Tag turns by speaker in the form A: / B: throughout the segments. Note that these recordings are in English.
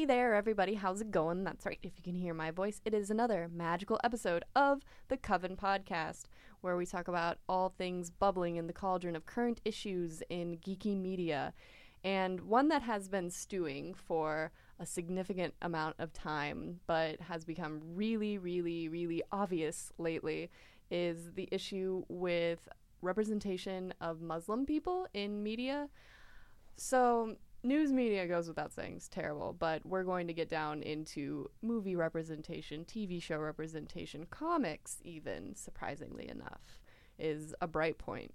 A: Hey there, everybody. How's it going? That's right. If you can hear my voice, it is another magical episode of the Coven Podcast, where we talk about all things bubbling in the cauldron of current issues in geeky media. And one that has been stewing for a significant amount of time, but has become really, really, really obvious lately, is the issue with representation of Muslim people in media. So, news media goes without saying is terrible, but we're going to get down into movie representation, TV show representation, comics, even, surprisingly enough, is a bright point.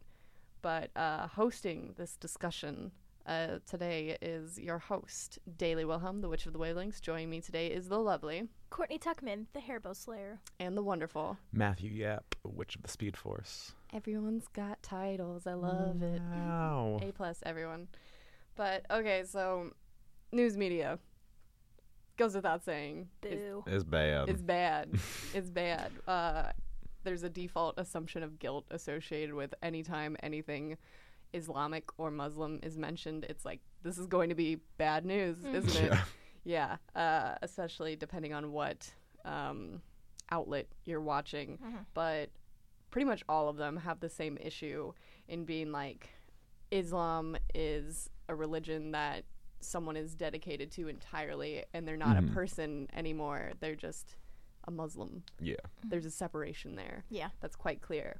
A: But uh, hosting this discussion uh, today is your host, Daily Wilhelm, the Witch of the Wavelengths. Joining me today is the lovely
B: Courtney Tuckman, the Hairbow Slayer.
A: and the wonderful.
C: Matthew Yap, Witch of the Speed Force.
A: Everyone's got titles. I love it.
C: Wow.
A: A plus, everyone. But okay, so news media goes without saying.
B: Boo.
C: It's bad.
A: It's bad. it's bad. Uh, there's a default assumption of guilt associated with anytime anything Islamic or Muslim is mentioned. It's like this is going to be bad news, isn't it?
C: Yeah.
A: Yeah. Uh, especially depending on what um, outlet you're watching. But pretty much all of them have the same issue in being like Islam is a religion that someone is dedicated to entirely and they're not
C: Mhm.
A: a person anymore. They're just a Muslim.
C: yeah.
A: There's a separation there.
B: Yeah.
A: That's quite clear.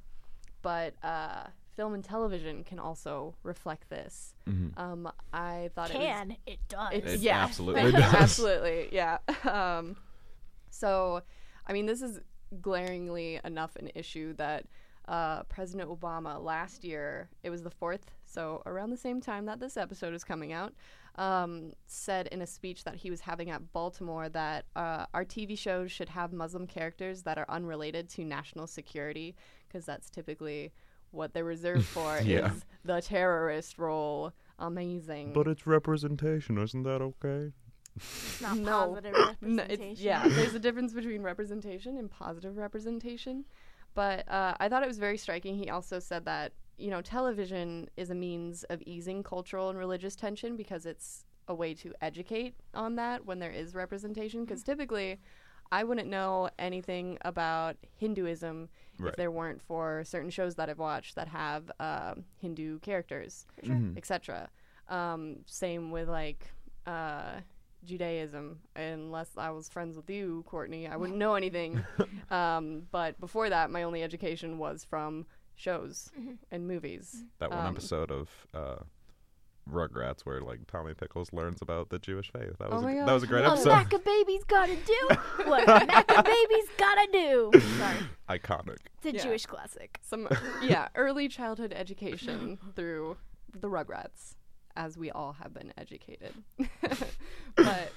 A: But uh, film and television can also reflect this.
C: Mhm.
A: Um, I thought it was
B: Can. It does.
A: it's,
C: It
A: yeah,
C: absolutely does.
A: absolutely, yeah. Um, so, I mean, this is glaringly enough an issue that uh, President Obama last year, it was the fourth, so around the same time that this episode is coming out, um, said in a speech that he was having at Baltimore that uh, our TV shows should have Muslim characters that are unrelated to national security, because that's typically what they're reserved for
C: Yeah.
A: is the terrorist role. Amazing.
C: But it's representation, isn't that okay?
B: It's not
A: No.
B: positive
A: No,
B: representation.
A: it's, yeah, there's a difference between representation and positive representation. But uh, I thought it was very striking. He also said that, you know, television is a means of easing cultural and religious tension because it's a way to educate on that when there is representation. Because typically, I wouldn't know anything about Hinduism
C: Right.
A: if there weren't for certain shows that I've watched that have um Hindu characters
C: Mhm.
A: etc. Um, same with like uh, Judaism. Unless I was friends with you, Courtney, I wouldn't know anything. um, but before that, my only education was from shows and movies.
C: That one
A: Um,
C: episode of uh, Rugrats where like Tommy Pickles learns about the Jewish faith. That was
A: Oh
C: a, that was a
A: gosh.
C: great
B: What
C: episode.
B: Maccabee's gotta do? what Maccabee's gotta do? Sorry.
C: Iconic.
B: It's a
A: Yeah.
B: Jewish classic.
A: Some yeah, early childhood education through the Rugrats, as we all have been educated. but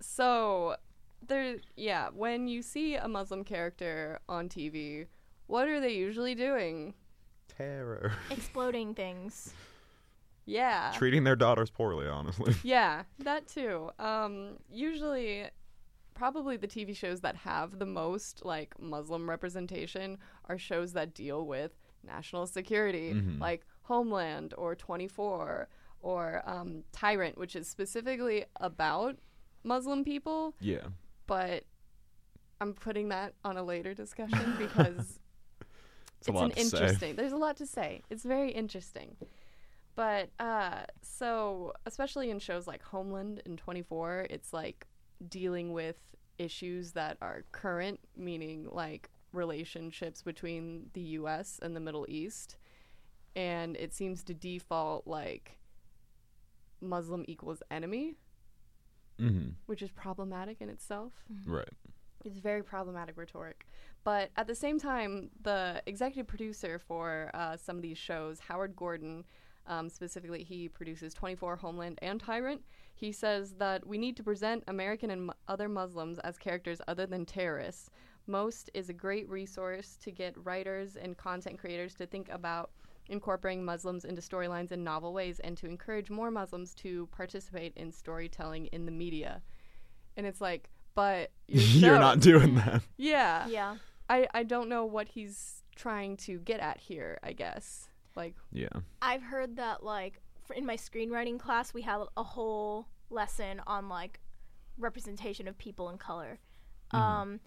A: so there, yeah, when you see a Muslim character on TV, what are they usually doing?
C: Terror.
B: Exploding things.
A: Yeah.
C: Treating their daughters poorly, honestly.
A: Yeah, that too. Um, usually, probably the TV shows that have the most like Muslim representation are shows that deal with national security,
C: Mhm.
A: like Homeland or 24 or um, Tyrant, which is specifically about Muslim people.
C: yeah.
A: But I'm putting that on a later discussion because
C: It's a lot
A: an
C: to say.
A: interesting. There's a lot to say. It's very interesting. But uh, so especially in shows like Homeland and 24, it's like dealing with issues that are current, meaning like relationships between the U.S. and the Middle East, and it seems to default like Muslim equals enemy,
C: hmm
A: which is problematic in itself.
C: Right.
A: It's very problematic rhetoric. But at the same time, the executive producer for uh, some of these shows, Howard Gordon, um, specifically, he produces 24 Homeland and Tyrant. He says that we need to present American and other Muslims as characters other than terrorists. Most is a great resource to get writers and content creators to think about incorporating Muslims into storylines in novel ways and to encourage more Muslims to participate in storytelling in the media. And it's like, but your
C: You're not doing that.
A: yeah.
B: Yeah.
A: I, I don't know what he's trying to get at here, I guess. Like,
C: Yeah.
B: I've heard that like for in my screenwriting class we had a whole lesson on like representation of people in color. Um,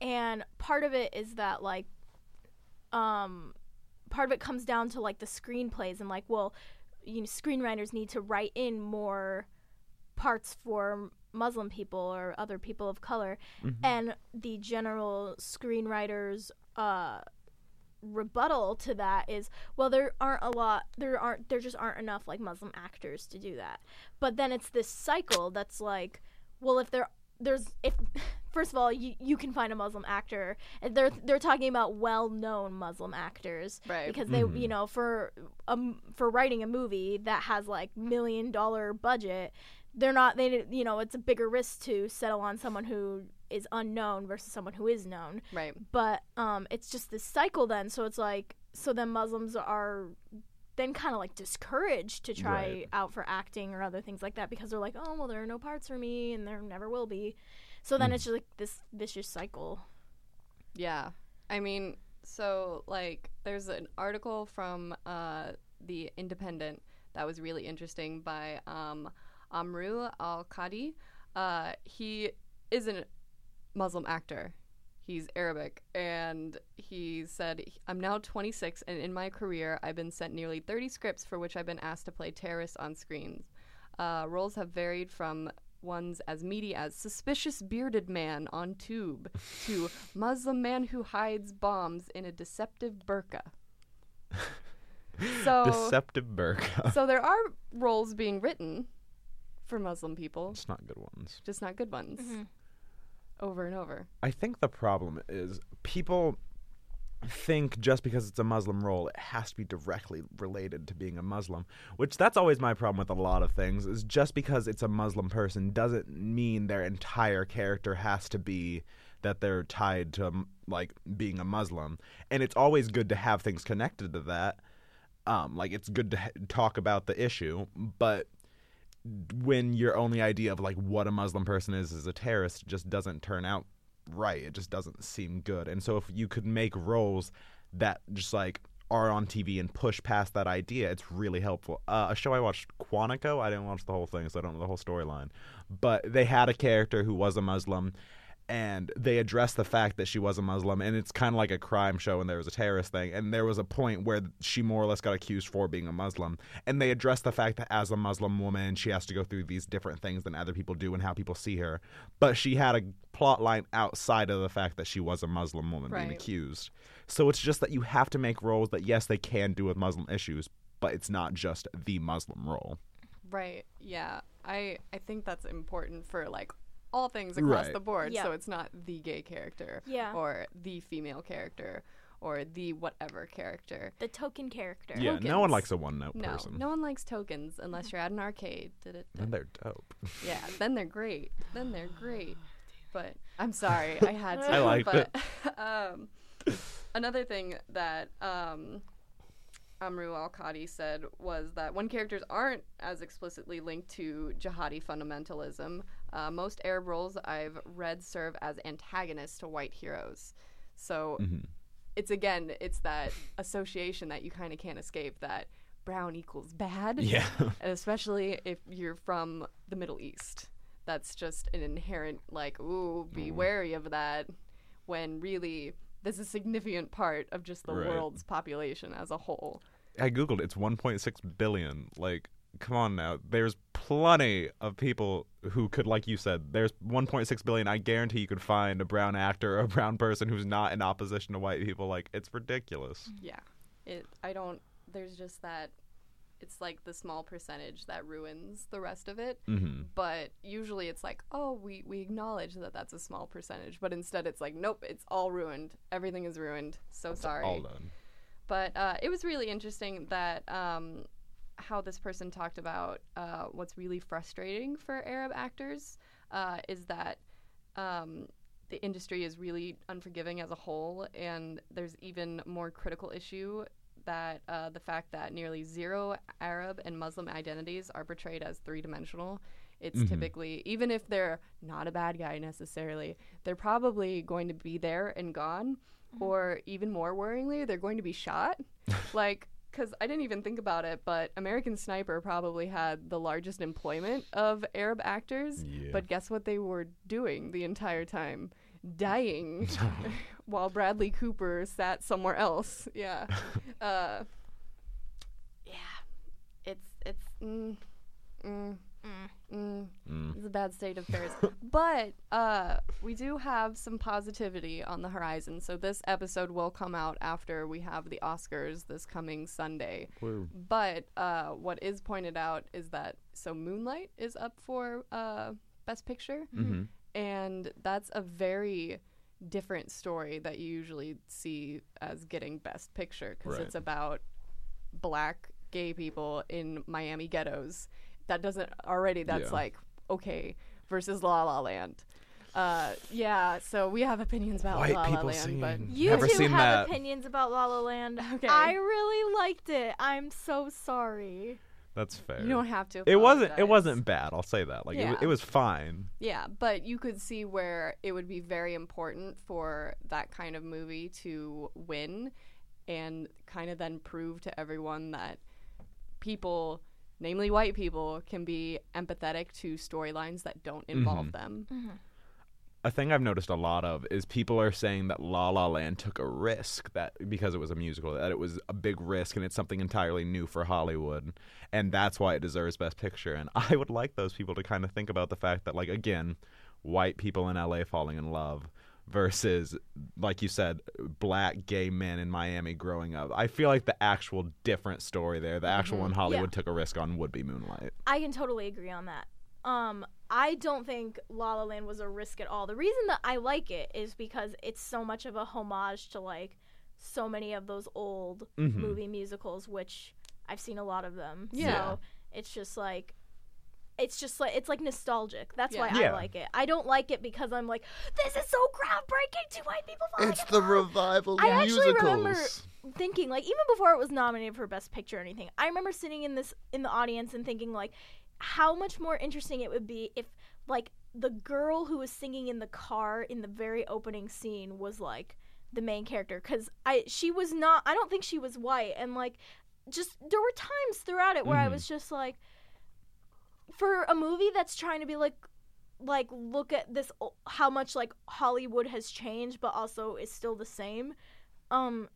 B: and part of it is that like, um, part of it comes down to like the screenplays and like, well, you know, screenwriters need to write in more parts for Muslim people or other people of color, and the general screenwriters uh, rebuttal to that is well there aren't a lot there aren't there just aren't enough like muslim actors to do that. But then it's this cycle that's like well if there there's if first of all you, you can find a muslim actor and they're they're talking about well-known muslim actors
A: Right.
B: because they you know for um for writing a movie that has like million dollar budget they're not they you know it's a bigger risk to settle on someone who is unknown versus someone who is known
A: Right.
B: but um it's just this cycle then so it's like so then muslims are then kind of like discouraged to try
C: Right.
B: out for acting or other things like that because they're like oh well there are no parts for me and there never will be so then it's just like this vicious cycle
A: Yeah. I mean, so like there's an article from uh the Independent that was really interesting by um Amrou Al-Kadhi. Uh he is a Muslim actor. He's Arabic and he said I'm now 26 and in my career I've been sent nearly 30 scripts for which I've been asked to play terrorists on screens. Uh, roles have varied from ones as meaty as suspicious bearded man on tube to Muslim man who hides bombs in a deceptive burqa. so,
C: Deceptive burqa.
A: so there are roles being written for Muslim people,
C: it's not good ones.
A: just not good ones. Over and over.
C: I think the problem is people think just because it's a Muslim role, it has to be directly related to being a Muslim. Which that's always my problem with a lot of things. Is just because it's a Muslim person doesn't mean their entire character has to be that they're tied to um, like being a Muslim. And it's always good to have things connected to that. Um, like it's good to ha- talk about the issue, but when your only idea of like what a Muslim person is is a terrorist just doesn't turn out right. It just doesn't seem good. And so if you could make roles that just like are on TV and push past that idea, it's really helpful. Uh, a show I watched, Quantico. I didn't watch the whole thing, so I don't know the whole storyline. But they had a character who was a Muslim. And they addressed the fact that she was a Muslim, and it's kind of like a crime show, and there was a terrorist thing. And there was a point where she more or less got accused for being a Muslim. And they addressed the fact that as a Muslim woman, she has to go through these different things than other people do and how people see her. But she had a plot line outside of the fact that she was a Muslim woman being accused. So it's just that you have to make roles that, yes, they can do with Muslim issues, but it's not just the Muslim role.
A: Right. Yeah. I I think that's important for like all things across
C: Right.
A: the board.
B: Yeah.
A: So it's not the gay character
B: Yeah.
A: or the female character or the whatever character.
B: the token character
C: Yeah, no one likes a one note
A: No,
C: person.
A: no one likes tokens unless you're at an arcade.
C: And they're dope.
A: Yeah, then they're great. Then they're great. But I'm sorry, I had to.
C: I liked
A: but, um, another thing that um, Amrou Al Kadhi said was that when characters aren't as explicitly linked to jihadi fundamentalism, uh, most Arab roles I've read serve as antagonists to white heroes. So
C: Mhm.
A: it's again, it's that association that you kind of can't escape that brown equals bad
C: Yeah.
A: and especially if you're from the Middle East. That's just an inherent like, ooh, be
C: Mm.
A: wary of that. When really, there's a significant part of just the
C: Right.
A: world's population as a whole.
C: I googled it's 1.6 billion. Like, come on now. There's plenty of people who could, like you said, there's 1.6 billion. I guarantee you could find a brown actor or a brown person who's not in opposition to white people. Like, it's ridiculous.
A: Yeah, it. I don't. There's just that. It's like the small percentage that ruins the rest of it.
C: Mm-hmm.
A: But usually it's like, oh, we we acknowledge that that's a small percentage. But instead, it's like, nope, it's all ruined. Everything is ruined. So sorry.
C: All done.
A: But uh, it was really interesting that um, how this person talked about uh, what's really frustrating for Arab actors uh, is that um, the industry is really unforgiving as a whole, and there's even more critical issue that uh, the fact that nearly zero Arab and Muslim identities are portrayed as three dimensional. It's
C: Mhm.
A: typically, even if they're not a bad guy necessarily, they're probably going to be there and gone, or even more worryingly, they're going to be shot. like, because I didn't even think about it, but American Sniper probably had the largest employment of Arab actors.
C: Yeah.
A: But guess what they were doing the entire time? Dying while Bradley Cooper sat somewhere else. Yeah. uh, yeah. It's, it's, mm, mm, mm,
C: Mm.
A: it's a bad state of affairs. but uh, we do have some positivity on the horizon. So this episode will come out after we have the Oscars this coming Sunday.
C: Woo.
A: But uh, what is pointed out is that so Moonlight is up for uh, Best Picture,
C: Mhm.
A: and that's a very different story that you usually see as getting Best Picture because
C: Right.
A: it's about black gay people in Miami ghettos. That doesn't already. That's
C: Yeah.
A: like okay versus La La Land. Uh, yeah, so we have opinions about
C: White
A: La La
C: people
A: Land, but.
B: You
C: Never
B: two
C: seen
B: have
C: that.
B: opinions about La La Land.
A: Okay.
B: I really liked it. I'm so sorry.
C: That's fair.
A: you don't have to.
C: it wasn't. It wasn't bad. I'll say that. Like it,
A: Yeah.
C: wa- it was fine.
A: Yeah, but you could see where it would be very important for that kind of movie to win and kind of then prove to everyone that people, namely white people, can be empathetic to storylines that don't involve
C: Mhm.
A: them.
C: a thing I've noticed a lot of is people are saying that La La Land took a risk that because it was a musical that it was a big risk and it's something entirely new for Hollywood and that's why it deserves best picture and I would like those people to kind of think about the fact that like again white people in LA falling in love versus like you said black gay men in Miami growing up. I feel like the actual different story there, the actual one Hollywood took a risk on would be Moonlight.
B: I can totally agree on that. Um, I don't think La La Land was a risk at all. The reason that I like it is because it's so much of a homage to like so many of those old
C: Mhm.
B: movie musicals, which I've seen a lot of them.
A: Yeah.
B: So it's just like it's just like it's like nostalgic. That's why
A: Yeah.
B: I like it. I don't like it because I'm like, this is so groundbreaking. Two white people falling
D: It's
B: in
D: the
B: love."
D: revival
B: I
D: of
B: actually remember thinking like even before it was nominated for best picture or anything i remember sitting in this in the audience and thinking like how much more interesting it would be if like the girl who was singing in the car in the very opening scene was like the main character because i she was not i don't think she was white and like just there were times throughout it where i
C: Mhm.
B: was just like for a movie that's trying to be like like look at this how much like hollywood has changed but also is still the same um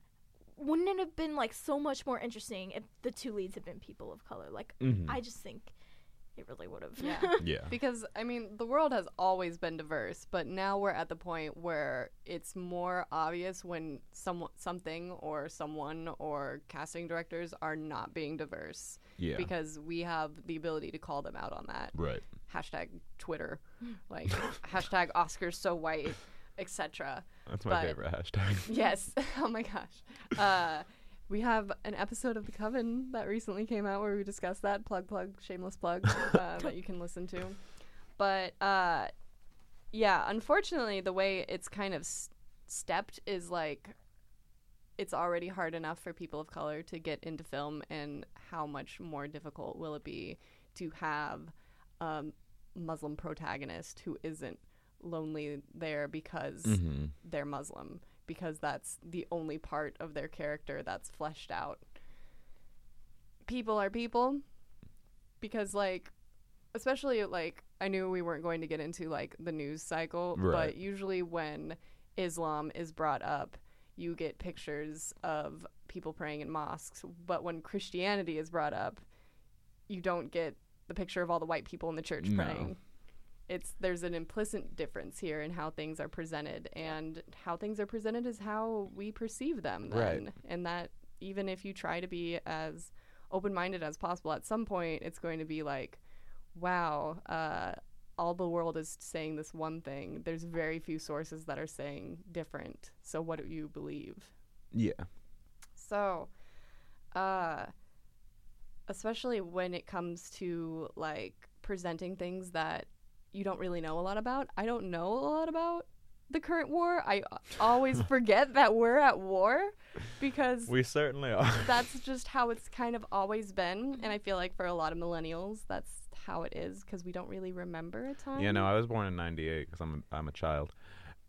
B: wouldn't it have been like so much more interesting if the two leads had been people of color like
C: Mhm.
B: i just think it really would have
A: Yeah.
C: Yeah.
A: Because I mean, the world has always been diverse, but now we're at the point where it's more obvious when some something or someone or casting directors are not being diverse
C: Yeah.
A: because we have the ability to call them out on that.
C: right.
A: Hashtag Twitter, like hashtag Oscars so white, etc.
C: That's my
A: but-
C: favorite hashtag.
A: Yes. oh my gosh. Uh, we have an episode of The Coven that recently came out where we discussed that. Plug, plug, shameless plug uh, that you can listen to. But uh, yeah, unfortunately, the way it's kind of s- stepped is like it's already hard enough for people of color to get into film, and how much more difficult will it be to have a Muslim protagonist who isn't lonely there because
C: Mm-hmm.
A: they're Muslim because that's the only part of their character that's fleshed out. People are people because like especially like I knew we weren't going to get into like the news cycle,
C: Right.
A: but usually when Islam is brought up, you get pictures of people praying in mosques, but when Christianity is brought up, you don't get the picture of all the white people in the church
C: No.
A: praying it's there's an implicit difference here in how things are presented and how things are presented is how we perceive them then.
C: Right.
A: and that even if you try to be as open-minded as possible at some point it's going to be like wow uh, all the world is saying this one thing. There's very few sources that are saying different. So what do you believe?
C: Yeah.
A: so, uh, especially when it comes to like presenting things that you don't really know a lot about. I don't know a lot about the current war. I always forget that we're at war because
C: We certainly are.
A: that's just how it's kind of always been. And I feel like for a lot of millennials, that's how it is because we don't really remember a time.
C: Yeah, no, I was born in '98 because I'm a, I'm a child,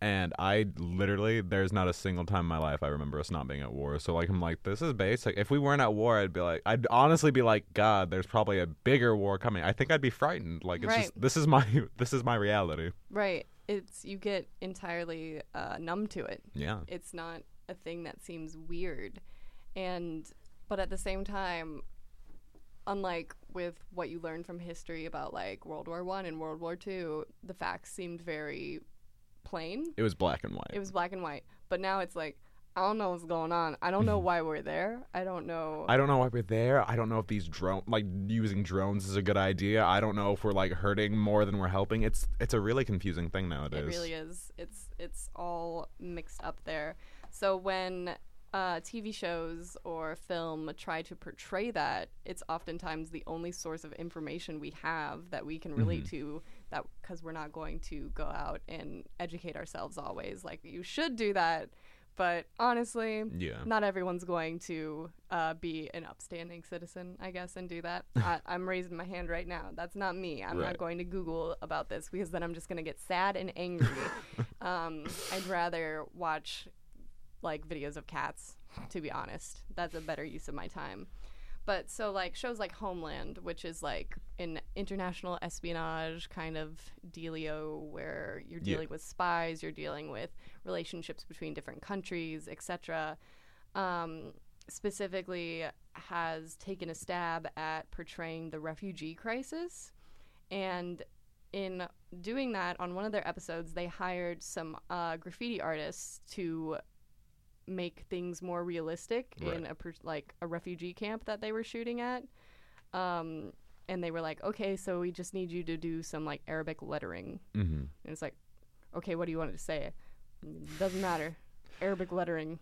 C: And I literally, there's not a single time in my life I remember us not being at war. So like, I'm like, this is basic. If we weren't at war, I'd be like, I'd honestly be like, God, there's probably a bigger war coming. I think I'd be frightened. Like, it's
A: Right.
C: just this is my this is my reality.
A: Right. It's you get entirely uh, numb to it.
C: Yeah.
A: It's not a thing that seems weird, and but at the same time, unlike with what you learn from history about like World War One and World War Two, the facts seemed very plain.
C: It was black and white.
A: It was black and white. But now it's like I don't know what's going on. I don't know why we're there. I don't know.
C: I don't know why we're there. I don't know if these drone like using drones is a good idea. I don't know if we're like hurting more than we're helping. It's it's a really confusing thing nowadays.
A: It really is. It's it's all mixed up there. So when uh, TV shows or film try to portray that, it's oftentimes the only source of information we have that we can relate to. That because we're not going to go out and educate ourselves always. Like you should do that, but honestly,
C: Yeah.
A: not everyone's going to uh, be an upstanding citizen, I guess, and do that. I, I'm raising my hand right now. That's not me. I'm
C: Right.
A: not going to Google about this because then I'm just going to get sad and angry. um, I'd rather watch like videos of cats, to be honest. That's a better use of my time. But so like shows like Homeland, which is like an international espionage kind of dealio where you're
C: Yeah.
A: dealing with spies, you're dealing with relationships between different countries, etc. Um, specifically has taken a stab at portraying the refugee crisis and in doing that on one of their episodes they hired some uh, graffiti artists to make things more realistic in a per- like a refugee camp that they were shooting at. Um, and they were like okay so we just need you to do some like arabic lettering.
C: Mm-hmm.
A: and it's like okay what do you want it to say? Doesn't matter. Arabic lettering.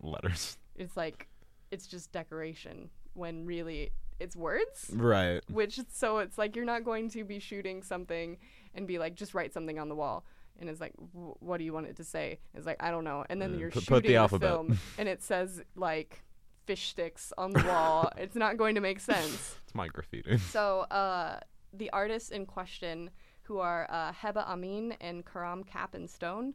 C: Letters.
A: it's like it's just decoration when really it's words.
C: Right.
A: which so it's like you're not going to be shooting something and be like just write something on the wall and it's like "Wh- what do you want it to say? It's like i don't know. And then
C: Uh,
A: you're
C: put-
A: shooting
C: put the
A: the film and it says like fish sticks on the wall. It's not going to make sense.
C: It's my graffiti.
A: so uh, the artists in question, who are uh, Heba Amin and Caram Kapp and Stone,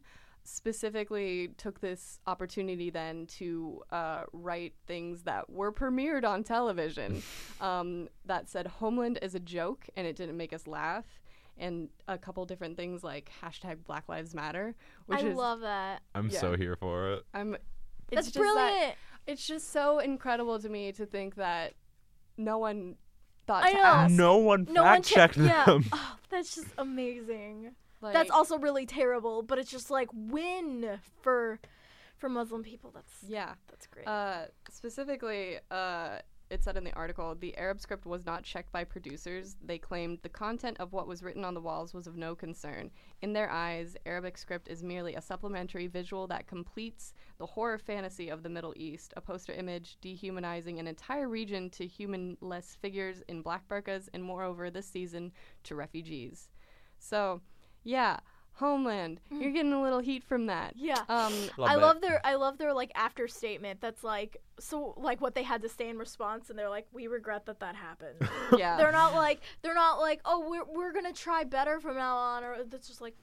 A: specifically took this opportunity then to uh, write things that were premiered on television. Um, that said Homeland is a joke and it didn't make us laugh. And a couple different things like hashtag Black Lives Matter, which
B: I
A: is
B: love that.
C: I'm
A: Yeah.
C: so here for it.
A: I'm. It's
B: That's
A: just that-
B: brilliant.
A: it's just so incredible to me to think that no one thought
B: I
A: to
B: know.
A: ask.
C: No one
B: no one
C: fact checked
B: yeah.
C: them.
B: Oh, that's just amazing.
A: Like,
B: that's also really terrible, but it's just like win for for Muslim people. That's
A: Yeah.
B: that's great.
A: Uh, specifically, uh, it said in the article the Arab script was not checked by producers. They claimed the content of what was written on the walls was of no concern. In their eyes, Arabic script is merely a supplementary visual that completes the horror fantasy of the Middle East, a poster image dehumanizing an entire region to humanless figures in black burqas, and moreover, this season, to refugees. So, yeah, Homeland, you're getting a little heat from that.
B: yeah.
A: Um,
C: Love
B: I
C: that.
B: love their I love their like after statement that's like so like what they had to say in response and they're like we regret that that happened.
A: yeah.
B: they're not like they're not like oh we're we're going to try better from now on or that's just like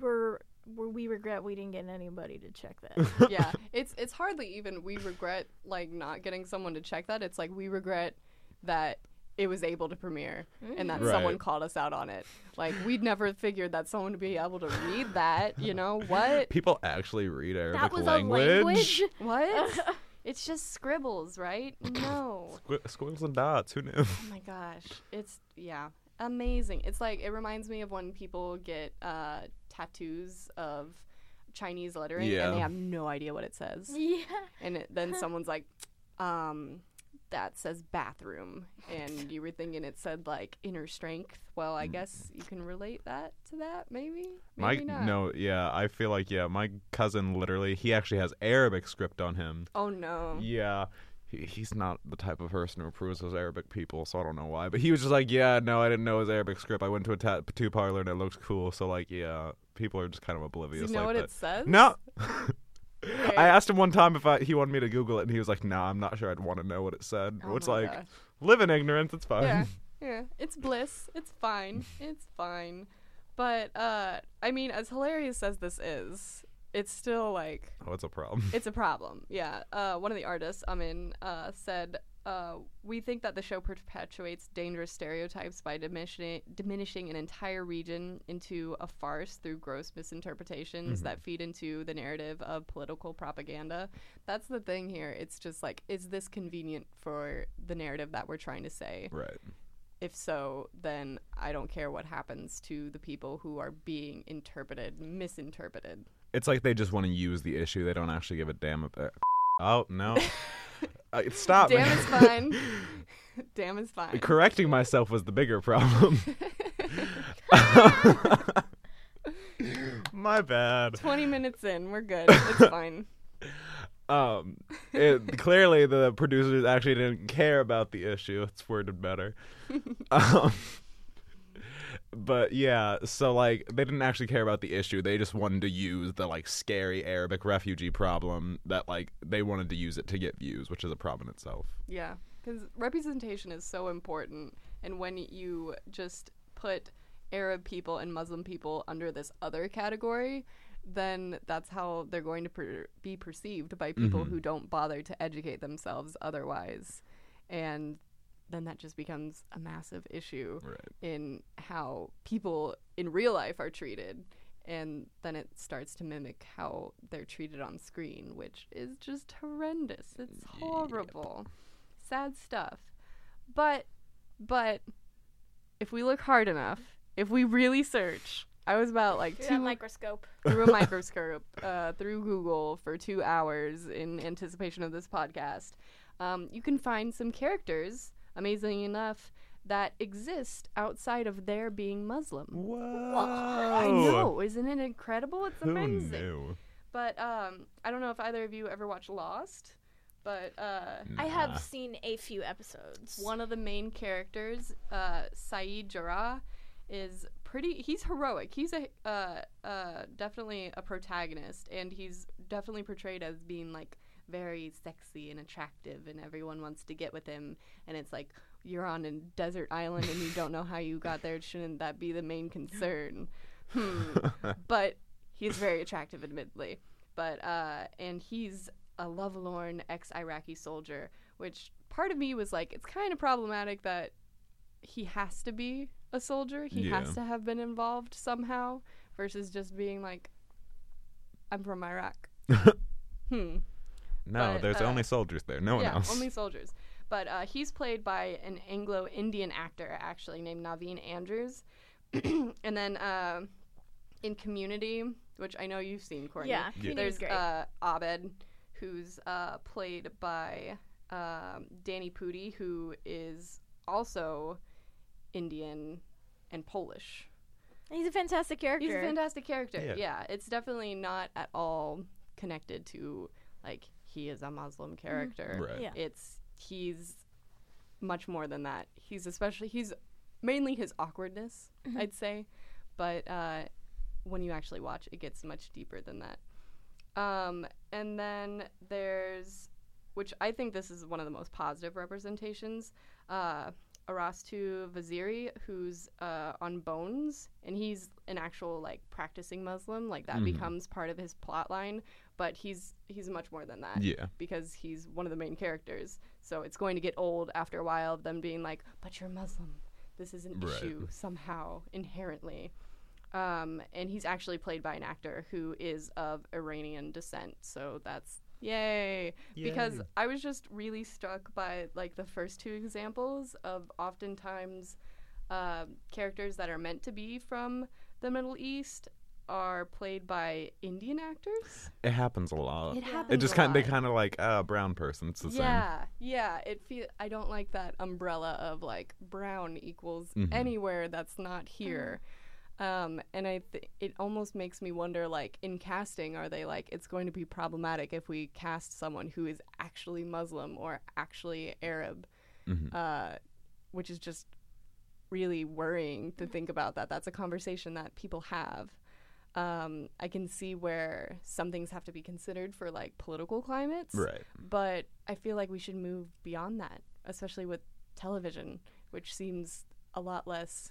B: we're, we're we regret we didn't get anybody to check that.
A: yeah it's it's hardly even we regret like not getting someone to check that it's like we regret that it was able to premiere and that
C: Right.
A: someone called us out on it like we'd never figured that someone would be able to read that you know what
C: People actually read Arabic
B: that was
C: language.
B: a language.
A: what it's just scribbles right no
C: Squ- squiggles and dots. Who knew?
A: oh my gosh it's yeah amazing it's like it reminds me of when people get uh tattoos of chinese lettering
C: Yeah.
A: and they have no idea what it says
B: yeah.
A: and it, then someone's like, um, that says bathroom, and you were thinking it said like inner strength. Well, I mm. guess you can relate that to that, maybe.
C: My
A: not.
C: no, yeah, I feel like yeah, my cousin literally he actually has Arabic script on him.
A: Oh no.
C: Yeah. He, he's not the type of person who approves of Arabic people, so I don't know why. But he was just like, yeah, no, I didn't know his Arabic script. I went to a tattoo parlor and it looked cool. So like, yeah, people are just kind of oblivious
A: Does he know
C: like
A: what
C: that.
A: it says?
C: No. I asked him one time if I, he wanted me to Google it, and he was like, "No, I'm not sure I'd want to know what it said."
A: Oh
C: it's like,
A: gosh.
C: live in ignorance. It's fine.
A: Yeah, yeah. It's bliss. It's fine. It's fine. But uh, I mean, as hilarious as this is, it's still like
C: Oh, it's a problem.
A: it's a problem. Yeah. Uh, one of the artists, I mean, uh, said, uh, "We think that the show perpetuates dangerous stereotypes by diminishing diminishing an entire region into a farce through gross misinterpretations that feed into the narrative of political propaganda." That's the thing here. It's just like, is this convenient for the narrative that we're trying to say?
C: right.
A: If so, then I don't care what happens to the people who are being interpreted, misinterpreted.
C: It's like they just want to use the issue. They don't actually give a damn about. Oh no! uh, stop.
A: Damn is fine. Damn is fine.
C: Correcting myself was the bigger problem. My bad.
A: 20 minutes in, we're good. It's fine.
C: Um, it, clearly the producers actually didn't care about the issue. It's worded better. um, but yeah, so like they didn't actually care about the issue. They just wanted to use the like scary Arabic refugee problem that like they wanted to use it to get views, which is a problem in itself.
A: Yeah, because representation is so important. And when you just put Arab people and Muslim people under this other category, then that's how they're going to per- be perceived by people mm-hmm. who don't bother to educate themselves otherwise. And then that just becomes a massive issue
C: Right.
A: in how people in real life are treated. And then it starts to mimic how they're treated on screen, which is just horrendous. It's horrible. Sad stuff. But, but, if we look hard enough, if we really search, I was about like
B: Through
A: two
B: that microscope.
A: through a microscope, uh, through Google for two hours in anticipation of this podcast. Um, you can find some characters, amazingly enough, that exist outside of their being Muslim.
C: Whoa!
A: I know, isn't it incredible? It's
C: Who
A: amazing.
C: knew?
A: But um, I don't know if either of you ever watched Lost, but uh,
B: I have seen a few episodes.
A: one of the main characters, uh, Sayid Jarrah, is pretty. He's heroic. He's a uh, uh, definitely a protagonist, and he's definitely portrayed as being like very sexy and attractive, and everyone wants to get with him. And it's like you're on a desert island and you don't know how you got there. Shouldn't that be the main concern? Hmm. but he's very attractive, admittedly. But uh, and he's a lovelorn ex-Iraqi soldier, which part of me was like, it's kind of problematic that he has to be a soldier. He
C: Yeah.
A: has to have been involved somehow, versus just being like, I'm from Iraq. hmm.
C: No,
A: But,
C: there's
A: uh,
C: only soldiers there. No one
A: yeah,
C: else.
A: only soldiers. But uh, he's played by an Anglo-Indian actor, actually named Naveen Andrews. and then uh, in Community, which I know you've seen, Courtney.
B: Yeah, Community's
A: There's
B: great.
A: uh, Abed, who's uh, played by um, Danny Pudi, who is also Indian and Polish.
B: He's a fantastic character.
A: He's a fantastic character.
C: Yeah.
A: Yeah. it's definitely not at all connected to like he is a Muslim character.
C: Right.
B: Yeah.
A: It's he's much more than that. He's especially he's mainly his awkwardness, I'd say, but uh, when you actually watch, it gets much deeper than that. Um, and then there's, which I think this is one of the most positive representations, uh, Arastoo Vaziri, who's uh, on Bones, and he's an actual like practicing Muslim. Like that
C: Mhm.
A: becomes part of his plot line, but he's he's much more than that
C: Yeah.
A: because he's one of the main characters. So it's going to get old after a while of them being like, "But you're Muslim. This is an
C: Right.
A: issue somehow inherently." Um, and he's actually played by an actor who is of Iranian descent. So that's yay. Because I was just really struck by like the first two examples of oftentimes uh, characters that are meant to be from the Middle East are played by Indian actors.
C: It happens a lot.
A: It
B: Yeah.
A: happens.
C: It just
A: a
C: kind they kind of like uh brown person. It's the same.
A: yeah, yeah. It feel I don't like that umbrella of like brown equals
C: Mhm.
A: anywhere that's not here. Um, and I th- it almost makes me wonder like in casting are they like it's going to be problematic if we cast someone who is actually Muslim or actually Arab,
C: same. Mhm.
A: uh, which is just really worrying to think about that. That's a conversation that people have. Um, I can see where some things have to be considered for like political climates
C: Right.
A: but I feel like we should move beyond that, especially with television, which seems a lot less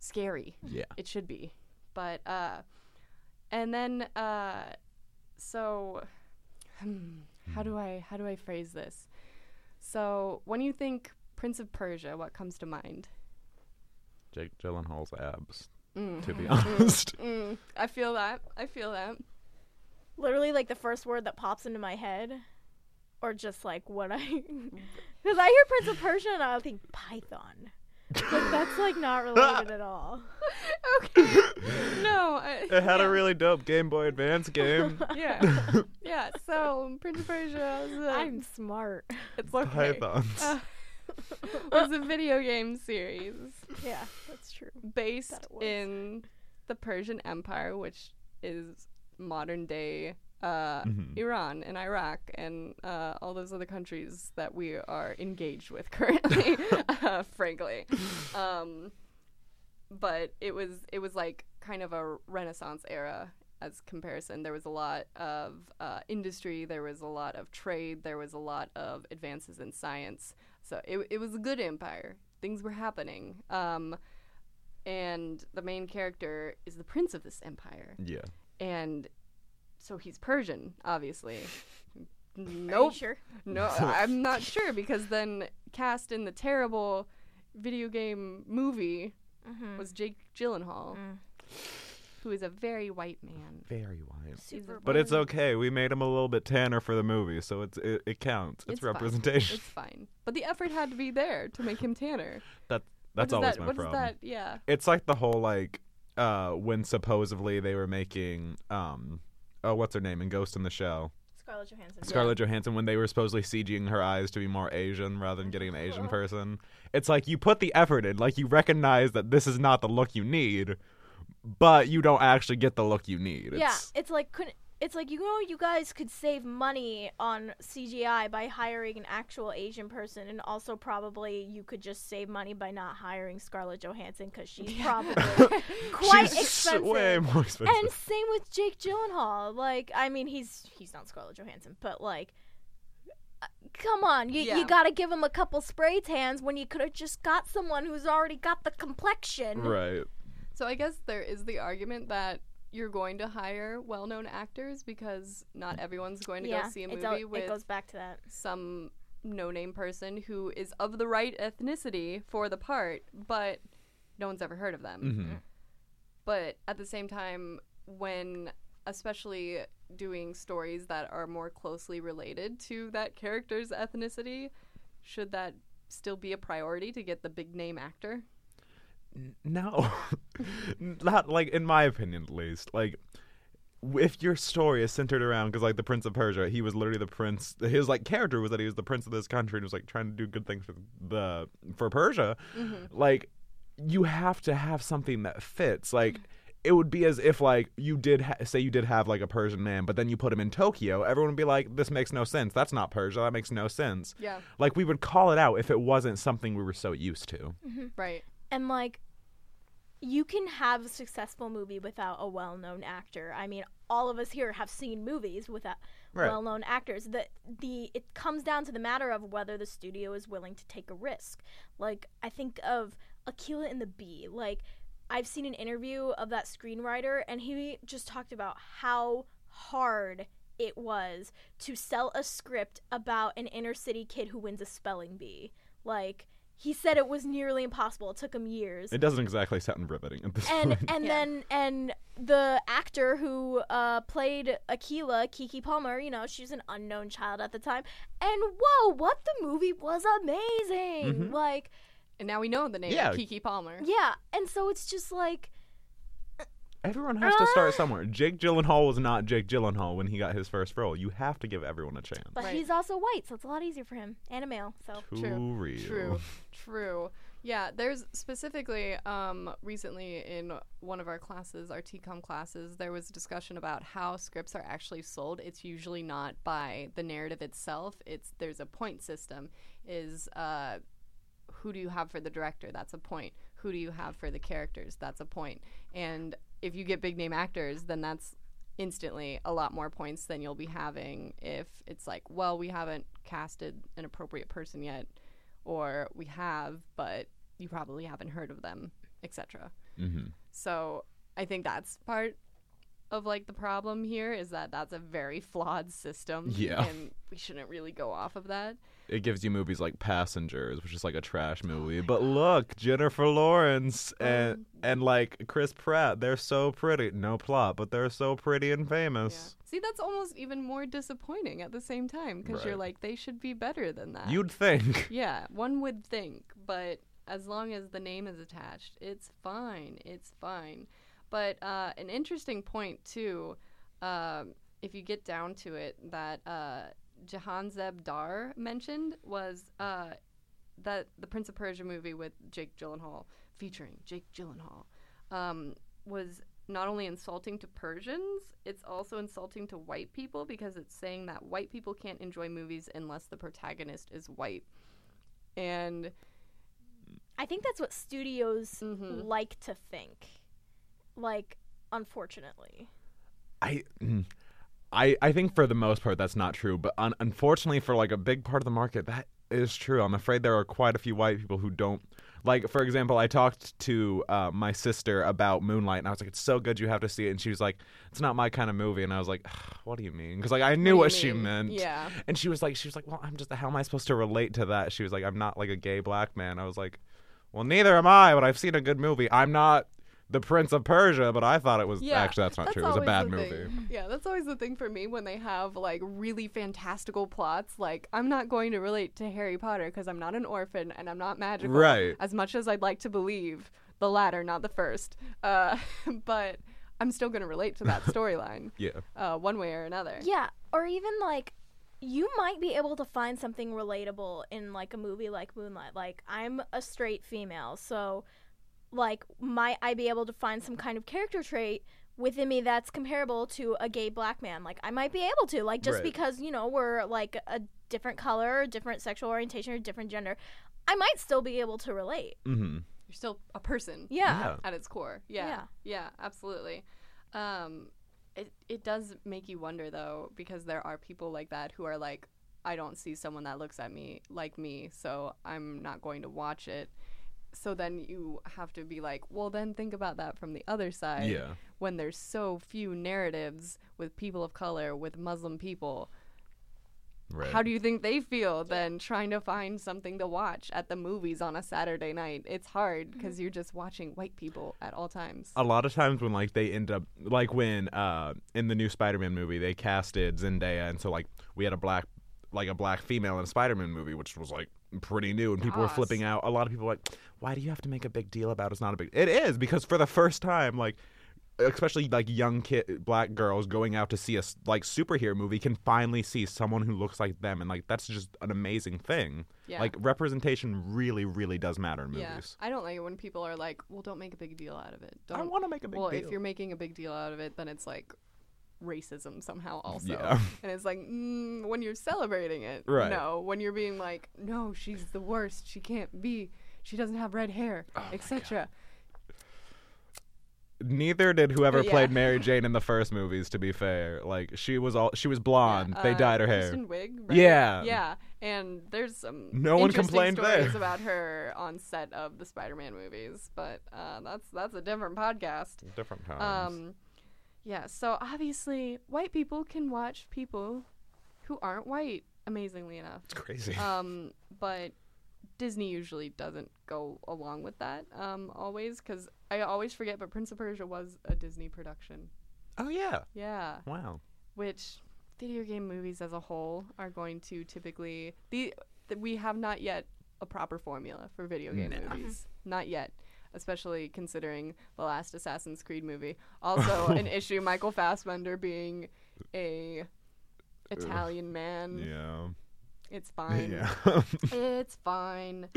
A: scary.
C: Yeah.
A: It should be but uh, and then uh, so hmm, how do I how do I phrase this? So when you think Prince of Persia, what comes to mind?
C: Jake Gyllenhaal's abs.
A: Mm.
C: To be
A: Mm,
C: honest,
A: mm, I feel that. I feel that.
B: Literally, like the first word that pops into my head, or just like what I, because I hear Prince of Persia and I think Python. Like that's like not related at all.
A: okay. No. I,
C: it had
A: yeah.
C: a really dope Game Boy Advance game.
A: yeah. yeah. So Prince of Persia. is a-
B: I'm smart.
A: it's okay.
C: Pythons.
A: Uh, was a video game series
B: Yeah, that's true.
A: based
B: it
A: in the Persian Empire, which is modern day uh,
C: Mhm.
A: Iran and Iraq and uh, all those other countries that we are engaged with currently, uh, frankly. Um, but it was it was like kind of a Renaissance era as comparison. There was a lot of uh, industry, there was a lot of trade, there was a lot of advances in science. So it it was a good empire. Things were happening. Um, and the main character is the prince of this empire
C: yeah.
A: and so he's Persian, obviously.
B: Are you
A: Nope.
B: sure?
A: No, I'm not sure because then cast in the terrible video game movie
B: Mm-hmm.
A: was Jake Gyllenhaal,
B: Mm.
A: Who is a very white man.
C: Very white.
B: Super.
C: But it's okay. We made him a little bit tanner for the movie, so it's it, it counts. It's,
A: It's fine.
C: representation.
A: It's fine, but the effort had to be there to make him tanner.
C: That that's
A: is
C: always
A: that,
C: my
A: what is
C: problem.
A: that? Yeah.
C: It's like the whole like uh when supposedly they were making um oh what's her name in Ghost in the Shell
B: Scarlett Johansson.
C: Scarlett Johansson when they were supposedly CGing her eyes to be more Asian rather than getting an Asian person. It's like you put the effort in, like you recognize that this is not the look you need, but you don't actually get the look you need.
B: Yeah,
C: It's,
B: it's like couldn't. It's like you know you guys could save money on CGI by hiring an actual Asian person, and also probably you could just save money by not hiring Scarlett Johansson because she's probably quite
C: She's
B: expensive.
C: way more expensive.
B: And same with Jake Gyllenhaal. Like, I mean, he's he's not Scarlett Johansson, but like, uh, come on, you
A: Yeah.
B: you gotta give him a couple spray tans when you could have just got someone who's already got the complexion.
C: right.
A: So I guess there is the argument that you're going to hire well-known actors because not everyone's going to
B: yeah,
A: go see a
B: it's
A: movie
B: al-
A: with
B: it goes back to that.
A: some no-name person who is of the right ethnicity for the part, but no one's ever heard of them.
C: hmm
A: But at the same time, when especially doing stories that are more closely related to that character's ethnicity, should that still be a priority to get the big name actor?
C: No, not like in my opinion, at least. Like, if your story is centered around, because like the Prince of Persia, he was literally the prince. His like character was that he was the prince of this country and was like trying to do good things for the for Persia. Mm-hmm. Like, you have to have something that fits. Like. Mm-hmm. It would be as if like you did ha- say you did have like a Persian man, but then you put him in Tokyo. Everyone would be like, "This makes no sense. That's not Persia. That makes no sense."
A: Yeah,
C: Like we would call it out if it wasn't something we were so used to. Mm-hmm.
A: right.
B: And like, you can have a successful movie without a well-known actor. I mean, all of us here have seen movies without
C: Right.
B: well-known actors. The the it comes down to the matter of whether the studio is willing to take a risk. Like I think of Akeelah and the Bee. Like I've seen an interview of that screenwriter, and he just talked about how hard it was to sell a script about an inner city kid who wins a spelling bee. Like he said it was nearly impossible. It took him years.
C: It doesn't exactly sound riveting at this
B: and
C: point.
B: and
A: Yeah.
B: then and the actor who uh, played Akeelah, Keke Palmer, you know, she's an unknown child at the time. And whoa, what the movie was amazing.
C: Mhm.
B: Like,
A: And now we know the name
C: Yeah.
A: Keke Palmer.
B: yeah. And so it's just like
C: Everyone has to
B: Ah.
C: start somewhere. Jake Gyllenhaal was not Jake Gyllenhaal when he got his first role. You have to give everyone a chance.
B: but
A: Right.
B: he's also white, so it's a lot easier for him. And a male, so
C: Too
A: True.
C: real.
A: True. True. Yeah, there's specifically um, recently in one of our classes, our TCOM classes, there was a discussion about how scripts are actually sold. It's usually not by the narrative itself. It's there's a point system. Is uh, who do you have for the director? That's a point. Who do you have for the characters? That's a point. And if you get big name actors, then that's instantly a lot more points than you'll be having if it's like, well, we haven't casted an appropriate person yet, or we have, but you probably haven't heard of them, etc.
C: hmm
A: So I think that's part of like the problem here is that that's a very flawed system.
C: Yeah.
A: and we shouldn't really go off of that.
C: It gives you movies like Passengers, which is like a trash movie. but look, Jennifer Lawrence and and like Chris Pratt, they're so pretty. No plot, but they're so pretty and
A: Yeah.
C: famous.
A: See, that's almost even more disappointing at the same time because you're like they should be better than that.
C: You'd think.
A: Yeah, one would think, but as long as the name is attached, it's fine. It's fine. But uh, an interesting point too, um, if you get down to it, that uh, Jahanzeb Dar mentioned was uh, that the Prince of Persia movie with Jake Gyllenhaal, featuring Jake Gyllenhaal, um, was not only insulting to Persians, it's also insulting to white people because it's saying that white people can't enjoy movies unless the protagonist is white. And
B: I think that's what studios
A: Mhm.
B: like to think. Like, unfortunately.
C: I mm, I I think for the most part that's not true, but un- unfortunately for like a big part of the market that is true. I'm afraid there are quite a few white people who don't like for example, I talked to uh, my sister about Moonlight and I was like it's so good you have to see it and she was like it's not my kind of movie and I was like what do you mean? Cuz like I knew
A: you
C: what, she meant.
A: Yeah.
C: And she was like she was like, "Well, I'm just the how am I supposed to relate to that?" She was like, "I'm not like a gay black man." I was like, "Well, neither am I, but I've seen a good movie. I'm not the Prince of Persia, but I thought it was
A: Yeah,
C: actually that's not true. It was a bad movie."
A: thing. Yeah, that's always the thing for me when they have like really fantastical plots. Like, I'm not going to relate to Harry Potter because I'm not an orphan and I'm not magical.
C: Right.
A: As much as I'd like to believe the latter, not the first. Uh, but I'm still going to relate to that storyline,
C: Yeah.
A: uh, one way or another.
B: Yeah, or even like you might be able to find something relatable in like a movie like Moonlight. Like I'm a straight female, so like might I be able to find some kind of character trait within me that's comparable to a gay black man? Like I might be able to, like just
C: Right.
B: because, you know, we're like a different color, different sexual orientation or different gender. I might still be able to relate.
C: Mhm.
A: You're still a person.
B: Yeah.
C: Yeah.
A: at its core. Yeah.
B: Yeah.
A: Yeah, absolutely. Um it it does make you wonder though because there are people like that who are like I don't see someone that looks at me like me, so I'm not going to watch it. So then you have to be like, well then think about that from the other side
C: Yeah.
A: when there's so few narratives with people of color, with Muslim people.
C: Right.
A: How do you think they feel then trying to find something to watch at the movies on a Saturday night? It's hard because you're just watching white people at all times.
C: a lot of times when like they end up like when uh in the new Spider-Man movie they casted Zendaya and so like we had a black like a black female in a Spider-Man movie which was like pretty new and people were flipping out a lot of people were like why do you have to make a big deal about it? it's not a big it is because for the first time like especially like young kid black girls going out to see a like superhero movie can finally see someone who looks like them and like that's just an amazing thing
A: Yeah.
C: like representation really really does matter in
A: Yeah,
C: movies
A: I don't like it when people are like, "Well, don't make a big deal out of it." Don't.
C: i want to make a big
A: well,
C: deal
A: if you're making a big deal out of it, then it's like racism somehow also.
C: Yeah.
A: And it's like mm, when you're celebrating it,
C: Right.
A: no. When you're being like, "No, she's the worst. She can't be. She doesn't have red hair,
C: Oh
A: etc."
C: Neither did whoever
A: Yeah.
C: played Mary Jane in the first movies. To be fair, like she was all she was blonde.
A: Yeah,
C: they
A: uh,
C: dyed her hair.
A: Wig, right?
C: Yeah.
A: Yeah, and there's some
C: No one complained
A: stories
C: there.
A: about her on set of the Spider-Man movies, but uh, that's that's a different podcast.
C: Different times.
A: Um, yeah, so obviously, white people can watch people who aren't white, amazingly enough.
C: it's crazy.
A: Um, but Disney usually doesn't go along with that um, always, because I always forget, but Prince of Persia was a Disney production.
C: oh yeah.
A: Yeah,
C: Wow.
A: which video game movies as a whole are going to typically the, th we have not yet a proper formula for video game
C: No.
A: movies not yet especially considering the last assassin's creed movie also an issue michael fassbender being a italian man
C: Yeah.
A: it's fine
C: Yeah.
A: it's fine.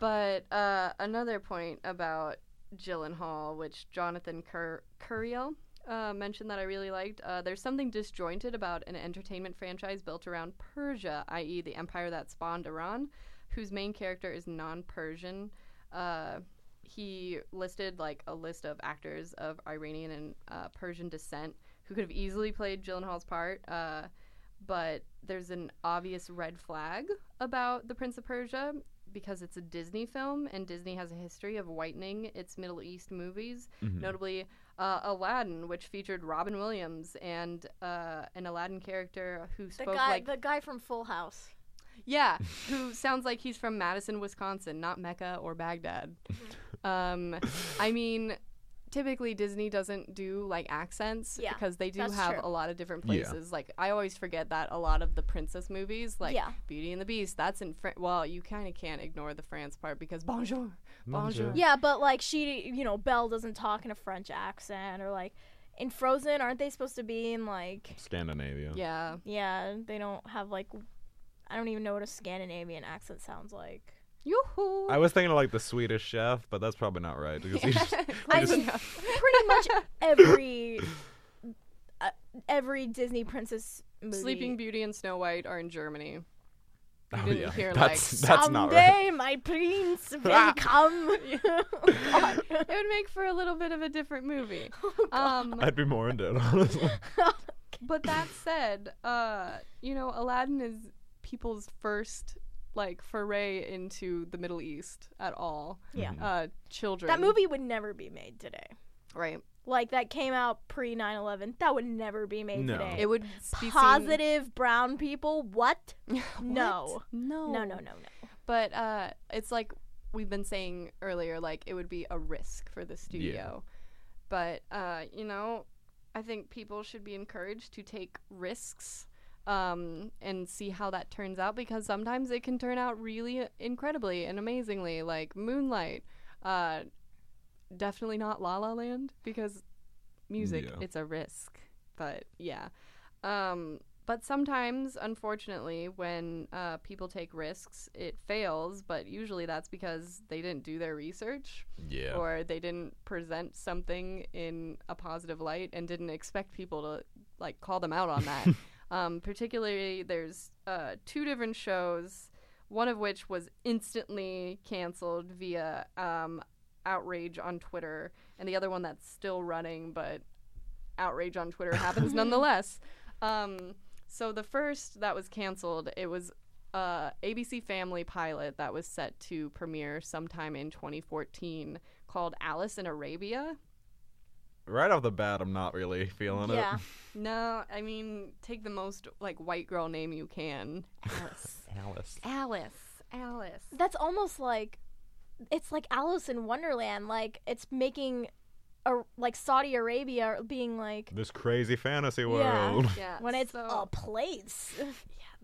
A: But uh, another point about Gyllenhaal, which Jonathan Cur- Curiel uh, mentioned that I really liked, uh, there's something disjointed about an entertainment franchise built around Persia, i.e., the empire that spawned Iran, whose main character is non-Persian. Uh, he listed like a list of actors of Iranian and uh, Persian descent who could have easily played Gyllenhaal's part. Uh, but there's an obvious red flag about The Prince of Persia because it's a Disney film and Disney has a history of whitening its Middle East movies.
C: Mhm.
A: Notably, uh, Aladdin, which featured Robin Williams and uh, an Aladdin character who
B: The
A: spoke
B: guy,
A: like
B: the guy from Full House.
A: Yeah, who sounds like he's from Madison, Wisconsin, not Mecca or Baghdad. um, I mean, typically Disney doesn't do like accents
B: Yeah,
A: because they do
B: that's
A: have
B: true.
A: a lot of different
C: Yeah.
A: places. Like I always forget that a lot of the princess movies, like
B: Yeah.
A: Beauty and the Beast, that's in French. Well, you kind of can't ignore the France part because bonjour, bonjour.
C: Bonjour.
B: Yeah, but like she, you know, Belle doesn't talk in a French accent, or like in Frozen, aren't they supposed to be in like?
C: Scandinavia.
A: Yeah.
B: Yeah, they don't have like. I don't even know what a Scandinavian accent sounds like.
A: Yoo-hoo.
C: I was thinking of like the Swedish chef, but that's probably not right because he just,
B: I
A: Close
B: mean, pretty much every uh, every Disney princess movie.
A: Sleeping Beauty and Snow White are in Germany.
C: oh,
A: didn't
C: yeah.
A: hear,
C: that's
A: like,
C: that's not right.
B: Someday my prince will come.
A: It would make for a little bit of a different movie.
B: Oh,
A: Um,
C: I'd be more into it honestly.
A: But that said, uh, you know, Aladdin is people's first like foray into the Middle East at all.
B: yeah,
A: Uh, children.
B: that movie would never be made today.
A: right?
B: Like that came out pre 9/11. That would never be made
C: No.
B: today.
A: It would be
B: Positive brown people? What?
A: Seen...
B: No.
A: no,
B: No, no, no, no.
A: But uh, it's like we've been saying earlier, like it would be a risk for the studio. But uh, you know, I think people should be encouraged to take risks um, and see how that turns out because sometimes it can turn out really incredibly and amazingly, like Moonlight. Uh, definitely not La La Land because music,
C: Yeah.
A: it's a risk. But yeah. Um, but sometimes, unfortunately, when uh, people take risks, it fails. But usually that's because they didn't do their research
C: Yeah.
A: or they didn't present something in a positive light and didn't expect people to like call them out on that. um, particularly, there's uh, two different shows, one of which was instantly canceled via um, outrage on Twitter, and the other one that's still running, but outrage on Twitter happens nonetheless. Um, so the first that was canceled, it was uh, ABC Family pilot that was set to premiere sometime in 2014 called Alice in Arabia.
C: Right off the bat, I'm not really feeling
B: Yeah.
C: it.
A: No, I mean take the most like white girl name you can. Alice.
C: Alice.
A: Alice. Alice.
B: That's almost like it's like Alice in Wonderland. Like it's making a like Saudi Arabia being like
C: This crazy fantasy world.
A: Yeah.
B: when it's
A: so,
B: a place.
A: yeah,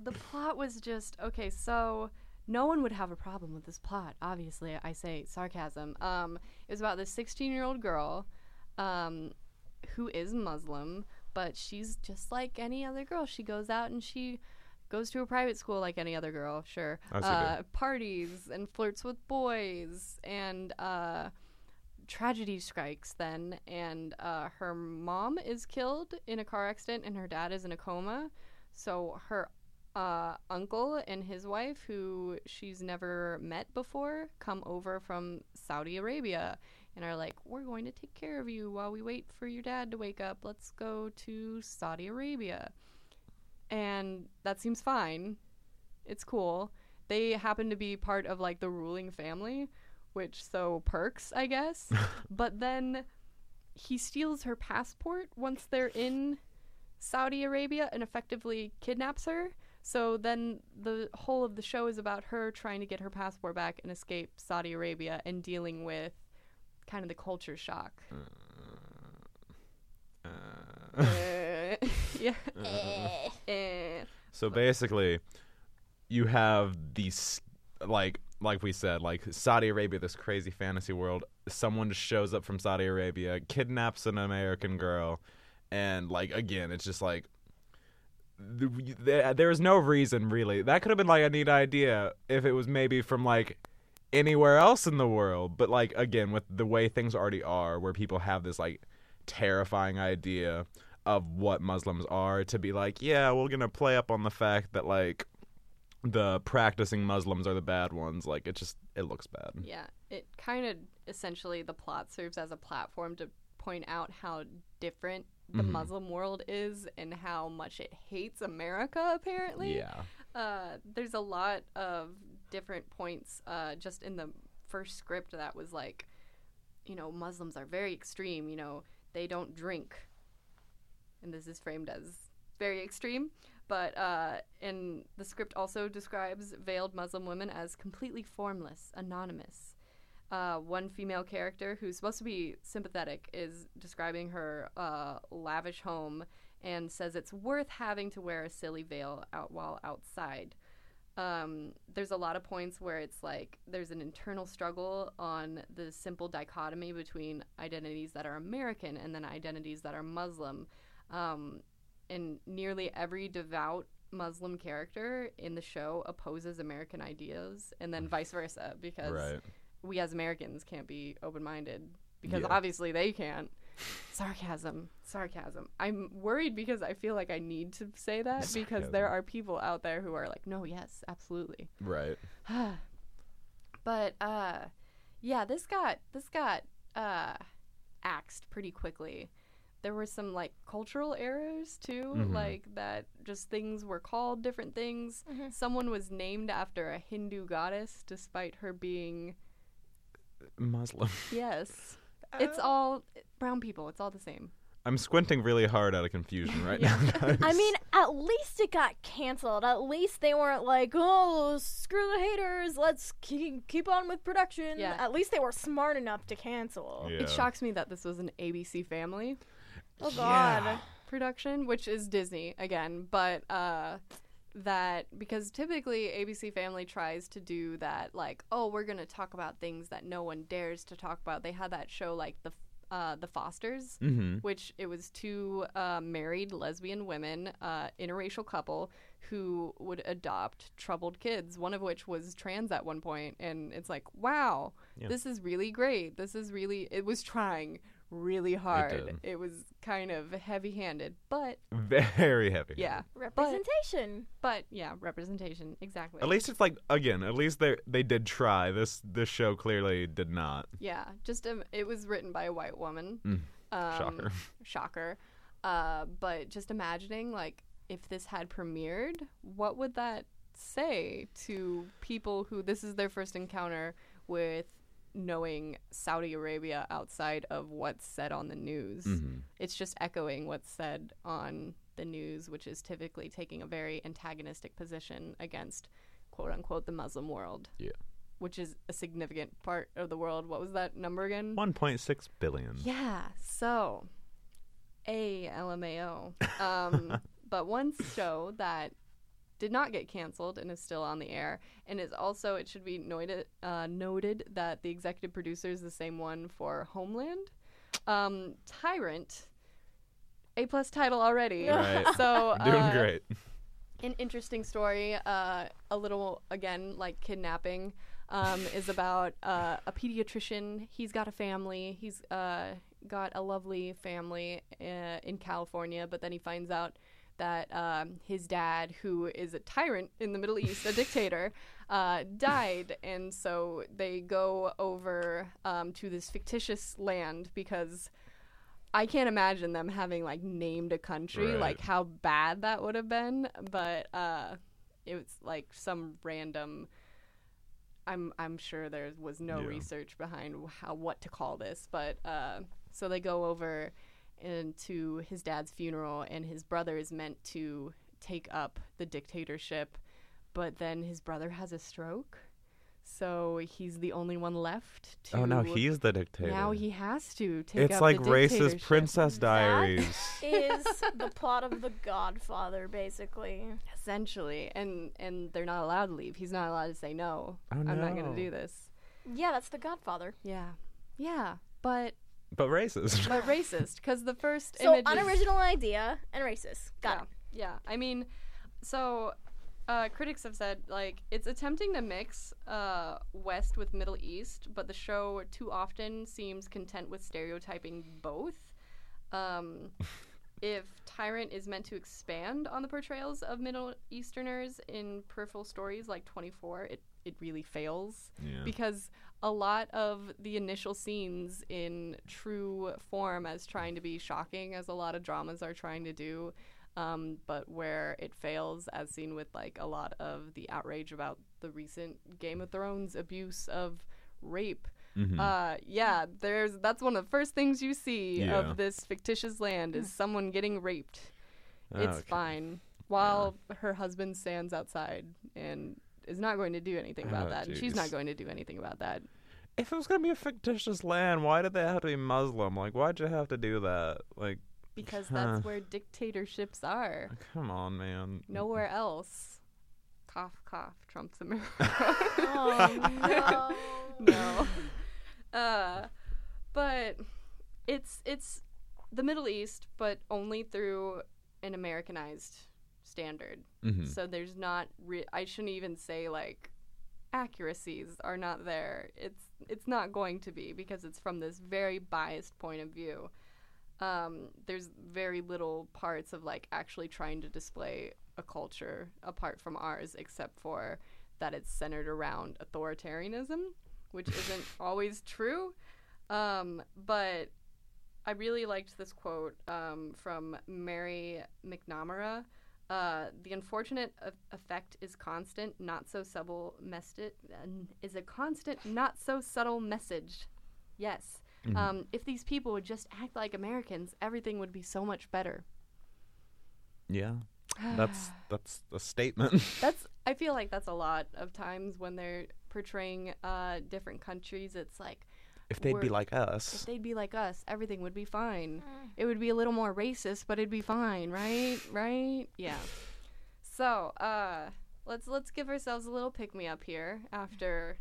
A: the plot was just okay so no one would have a problem with this plot obviously i say sarcasm um it was about this 16 year old girl um who is muslim but she's just like any other girl. She goes out and she goes to a private school like any other girl sure. Uh, parties and flirts with boys and uh tragedy strikes then. And uh, her mom is killed in a car accident and her dad is in a coma. So her uh, uncle and his wife, who she's never met before, come over from Saudi Arabia and are like, "We're going to take care of you while we wait for your dad to wake up. Let's go to Saudi Arabia." And that seems fine. It's cool. They happen to be part of like the ruling family, which so perks, I guess. but then he steals her passport once they're in Saudi Arabia and effectively kidnaps her. So then the whole of the show is about her trying to get her passport back and escape Saudi Arabia and dealing with kind of the culture shock.
C: Uh,
A: Uh, yeah.
B: Eh.
A: Eh.
C: So basically, you have these like like we said, like Saudi Arabia, this crazy fantasy world. Someone just shows up from Saudi Arabia, kidnaps an American girl, and like again, it's just like th- there, there is no reason really. That could have been like a neat idea if it was maybe from like anywhere else in the world, but like again, with the way things already are, where people have this like terrifying idea of what Muslims are to be like, yeah, we're gonna play up on the fact that like the practicing Muslims are the bad ones. Like it just it looks bad.
A: Yeah, it kind of essentially the plot serves as a platform to point out how different the
C: Mhm.
A: Muslim world is and how much it hates America. Apparently,
C: Yeah.
A: uh, there's a lot of different points uh, just in the first script that was like, you know, Muslims are very extreme. You know, they don't drink. And this is framed as very extreme. But uh, and the script also describes veiled Muslim women as completely formless, anonymous. Uh, one female character who's supposed to be sympathetic is describing her uh, lavish home and says it's worth having to wear a silly veil out while outside. Um, there's a lot of points where it's like there's an internal struggle on the simple dichotomy between identities that are American and then identities that are Muslim. Um, and nearly every devout Muslim character in the show opposes American ideas, and then vice versa, because
C: Right.
A: we as Americans can't be open minded because
C: Yeah.
A: obviously they can't. Sarcasm, sarcasm. I'm worried because I feel like I need to say that because there are people out there who are like, no, yes, absolutely.
C: Right.
A: but uh, yeah, this got this got uh, axed pretty quickly. There were some like cultural errors too,
C: Mhm.
A: like that just things were called different things.
B: Mhm.
A: Someone was named after a Hindu goddess despite her being
C: Muslim.
A: yes. It's all brown people. It's all the same.
C: I'm squinting really hard out of confusion right now. guys.
B: I mean, at least it got canceled. At least they weren't like, "Oh, screw the haters. Let's keep keep on with production."
A: Yeah.
B: At least they were smart enough to cancel.
C: yeah.
A: It shocks me that this was an ABC Family
B: Oh God.
C: Yeah.
A: production, which is Disney again, but uh that because typically ABC Family tries to do that like, oh, we're going to talk about things that no one dares to talk about. They had that show like the uh The Fosters,
C: Mm-hmm.
A: which it was two uh, married lesbian women, uh, interracial couple who would adopt troubled kids. One of which was trans at one point, and it's like, wow,
C: Yeah.
A: this is really great. This is really. It was trying really hard.
C: did.
A: was kind of heavy-handed, but
C: Very heavy.
A: yeah,
B: Representation.
A: but yeah, representation exactly.
C: At least it's like again. At least they they did try. This this show clearly did not.
A: yeah, just um, it was written by a white woman.
C: Mm,
A: Um,
C: shocker.
A: shocker. Uh, but just imagining, like, if this had premiered, what would that say to people who this is their first encounter with knowing Saudi Arabia outside of what's said on the news?
C: Mhm.
A: It's just echoing what's said on the news, which is typically taking a very antagonistic position against quote unquote the Muslim world.
C: Yeah.
A: Which is a significant part of the world. What was that number again?
C: One point six billion.
A: Yeah, so a LMAO. Um, but one show that did not get canceled and is still on the air, and is also it should be noted uh, noted that the executive producer is the same one for Homeland. Um, Tyrant, A plus title already.
C: Right.
A: So
C: Doing
A: uh,
C: great.
A: an interesting story uh, a little again like kidnapping um, is about uh, a pediatrician he's got a family he's uh, got a lovely family uh, in california but then he finds out that um, his dad who is a tyrant in the middle east a dictator uh, died and so they go over um, to this fictitious land because I can't imagine them having like named a country,
C: Right.
A: like how bad that would have been. But uh, it was like some random. I'm I'm sure there was no
C: Yeah.
A: research behind how what to call this, but uh, so they go over into his dad's funeral, and his brother is meant to take up the dictatorship, but then his brother has a stroke, so he's the only one left. To
C: Oh no, he's the dictator.
A: now he has to take
C: it's
A: up
C: like
A: the
C: racist. Princess Diaries.
B: Is the plot of The Godfather basically?
A: essentially and and they're not allowed to leave he's not allowed to say no
C: Oh,
A: i'm not going to do this
B: Yeah, that's The Godfather.
A: yeah yeah but
C: but racist.
A: but racist because the first
B: So
A: image is-
B: unoriginal idea and racist. Got
A: yeah,
B: it.
A: yeah i mean so uh, critics have said like it's attempting to mix uh, west with middle east but the show too often seems content with stereotyping both um, if Tyrant is meant to expand on the portrayals of Middle Easterners in peripheral stories like 24, it, it really fails
C: yeah.
A: because a lot of the initial scenes in true form as trying to be shocking as a lot of dramas are trying to do um, but where it fails as seen with like a lot of the outrage about the recent game of thrones abuse of rape
C: Mhm.
A: Uh, yeah, there's that's one of the first things you see
C: Yeah.
A: of this fictitious land is someone getting raped. It's
C: Okay.
A: fine. While her husband stands outside and is not going to do anything about
C: Oh,
A: that, and she's not going to do anything about that.
C: If it was gonna be a fictitious land, why did they have to be Muslim? Like, why'd you have to do that? Like,
A: Because
C: Huh.
A: that's where dictatorships are.
C: come on, man.
A: Nowhere else. Cough, cough. Trump's America.
B: Oh no.
A: no. Uh, but it's it's the Middle East, but only through an Americanized standard.
C: Mhm.
A: So there's not. Re- I shouldn't even say like accuracies are not there. It's it's not going to be because it's from this very biased point of view. Um, there's very little parts of like actually trying to display a culture apart from ours, except for that it's centered around authoritarianism, which isn't always true. Um, but I really liked this quote um, from Mary McNamara. Uh, the unfortunate effect is constant, not so subtle message. Is a constant, not so subtle message. Yes.
C: Mhm.
A: Um, if these people would just act like Americans, everything would be so much better.
C: yeah, that's that's a statement.
A: That's. I feel like that's a lot of times when they're portraying uh, different countries. It's like
C: if they'd be like us, if
A: they'd be like us, everything would be fine. It would be a little more racist, but it'd be fine, right? Right? Yeah. So, uh, let's let's give ourselves a little pick me up here after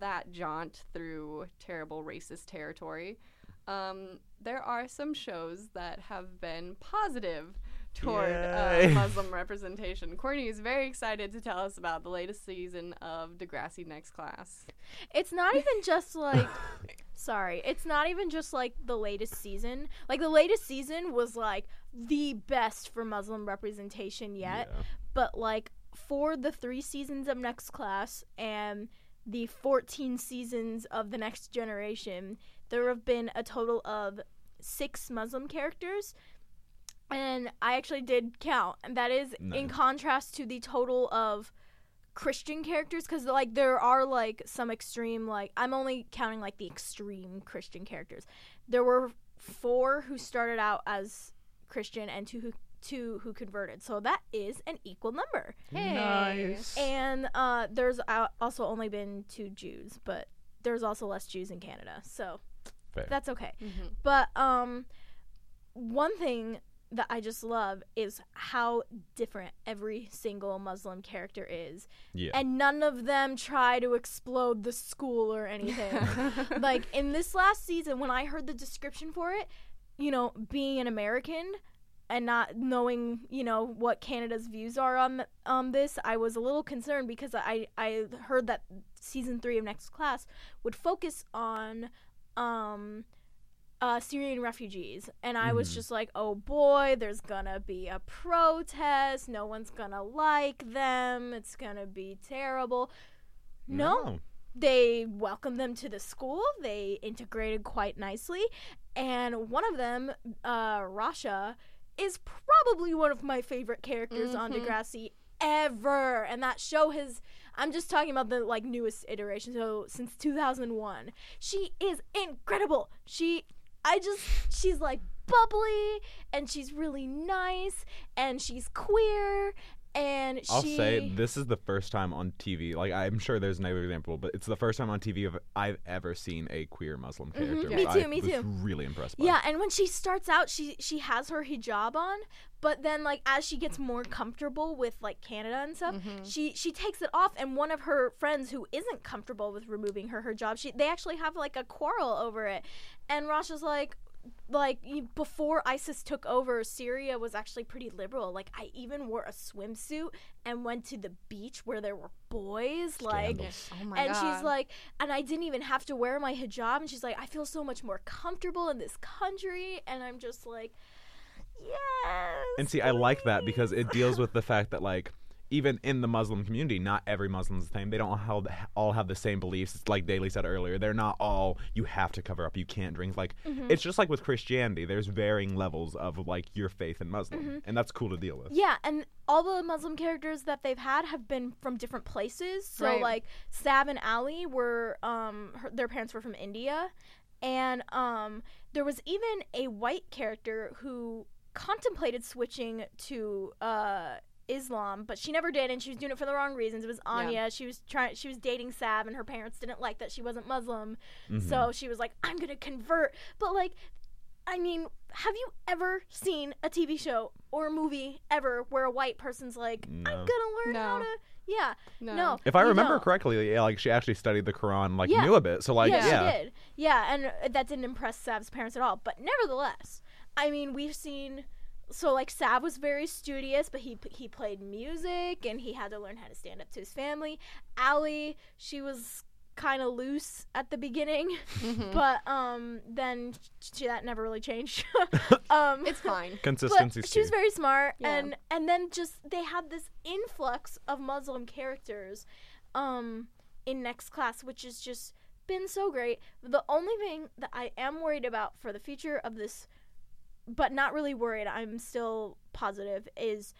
A: that jaunt through terrible racist territory. Um, there are some shows that have been positive toward uh, Muslim representation. Courtney is very excited to tell us about the latest season of Degrassi Next Class.
B: It's not even just like sorry, it's not even just like the latest season. Like the latest season was like the best for Muslim representation yet.
C: Yeah.
B: But like for the 3 seasons of Next Class and the 14 seasons of the Next Generation, there have been a total of 6 Muslim characters. And I actually did count, and that is in contrast to the total of Christian characters because like there are like some extreme like I'm only counting like the extreme Christian characters. There were four who started out as Christian and two who two who converted. So that is an equal number.
C: Nice.
B: And uh, there's uh, also only been two Jews, but there's also less Jews in Canada. So
C: Fair.
B: that's okay.
A: Mm-hmm.
B: But um, one thing that I just love is how different every single Muslim character is,
C: yeah.
B: and none of them try to explode the school or anything. like in this last season, when I heard the description for it, you know, being an American and not knowing, you know, what Canada's views are on on this, I was a little concerned because I I heard that season three of Next Class would focus on um uh, Syrian refugees, and I was
C: Mhm.
B: just like, oh boy, there's gonna be a protest. No one's gonna like them. It's gonna be terrible. no they welcomed them to the school. They integrated quite nicely, and one of them, uh, Rasha, is probably one of my favorite characters on
A: Mhm.
B: Degrassi ever. And that show has. I'm just talking about the like newest iteration. So since 2001, she is incredible. She, I just, she's like bubbly, and she's really nice, and she's queer. And she
C: I'll
B: she,
C: say this is the first time on TV. Like I'm sure there's another example, but it's the first time on TV of, I've ever seen a queer Muslim character.
B: Mm-hmm. Me too,
C: I
B: me
C: was
B: too.
C: Really impressed. By.
B: Yeah, and when she starts out, she she has her hijab on, but then like as she gets more comfortable with like Canada and stuff,
A: Mhm.
B: she she takes it off. And one of her friends who isn't comfortable with removing her hijab, she they actually have like a quarrel over it. And Rasha's like. Like before ISIS took over, Syria was actually pretty liberal. Like I even wore a swimsuit and went to the beach where there were boys. Like
C: Scandals.
A: Oh my
B: and
A: god.
B: she's like, and I didn't even have to wear my hijab. And she's like, I feel so much more comfortable in this country. And I'm just like, yes.
C: And see, I like that because it deals with the fact that like even in the Muslim community, not every Muslim's the same. They don't all, all have the same beliefs. It's like Daly said earlier. They're not all you have to cover up. You can't drink. Like
B: Mm-hmm.
C: it's just like with Christianity. There's varying levels of like your faith in Muslim,
B: Mm-hmm.
C: and that's cool to deal with.
B: Yeah, and all the Muslim characters that they've had have been from different places. So
A: Right.
B: like Sav and Alli were um her, their parents were from India and um there was even a white character who contemplated switching to uh Islam, but she never did, and she was doing it for the wrong reasons. It was Anya. She was trying. She was dating Sav, and her parents didn't like that she wasn't Muslim,
C: Mm-hmm.
B: so she was like, "I'm gonna convert." But like, I mean, have you ever seen a TV show or a movie ever where a white person's like, "I'm gonna learn how to"? Yeah,
A: No.
B: no.
C: If I remember
B: don't.
C: correctly, yeah, like she actually studied the Quran, like
B: Yeah.
C: knew a bit. So like,
B: yeah,
C: yeah,
B: she did. Yeah, and uh, that didn't impress Sav's parents at all. But nevertheless, I mean, we've seen. So like Sav was very studious, but he he played music and he had to learn how to stand up to his family. Alli, she was kind of loose at the beginning,
A: Mm-hmm.
B: but um then she, that never really changed. um,
A: It's fine.
C: consistency.
B: she was very smart
A: Yeah.
B: and and then just they had this influx of muslim characters um in next class which has just been so great the only thing that i am worried about for the future of this but not really worried i'm still positive is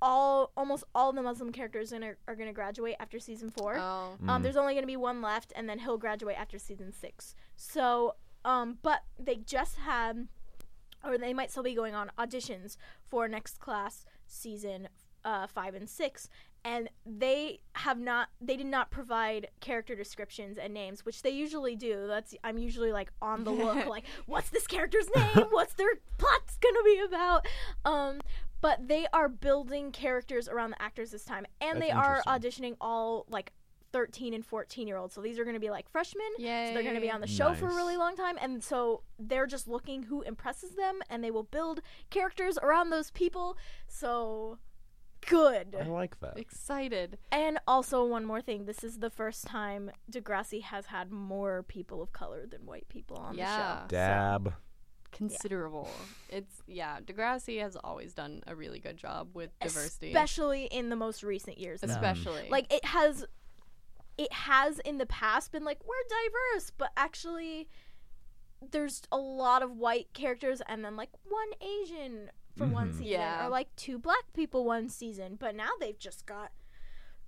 B: all almost all the muslim characters in are, are going to graduate after season four
A: Oh.
B: um, there's only going to be one left, and then he'll graduate after season six. So, um, but they just had, or they might still be going on auditions for next class season uh, five and six, and they have not, they did not provide character descriptions and names, which they usually do. That's I'm usually like on the look, like what's this character's name? What's their plot's gonna be about? Um, but they are building characters around the actors this time, and
C: That's
B: they are auditioning all like 13 and 14 year olds. So these are to be like freshmen.
A: Yay.
B: So they're to be on the show for a really long time. And so they're just looking who impresses them and they will build characters around those people. So good.
C: I like that.
A: Excited.
B: And also, one more thing this is the first time Degrassi has had more people of color than white people on
A: Yeah.
B: the show.
C: Dab.
A: Considerable. It's yeah. Degrassi has always done a really good job with diversity,
B: Especially in the most recent years. though.
A: especially
B: like it has it has in the past been like we're diverse but actually there's a lot of white characters and then like one asian for one
C: Mhm.
B: season
A: Yeah.
B: or like two black people one season but now they've just got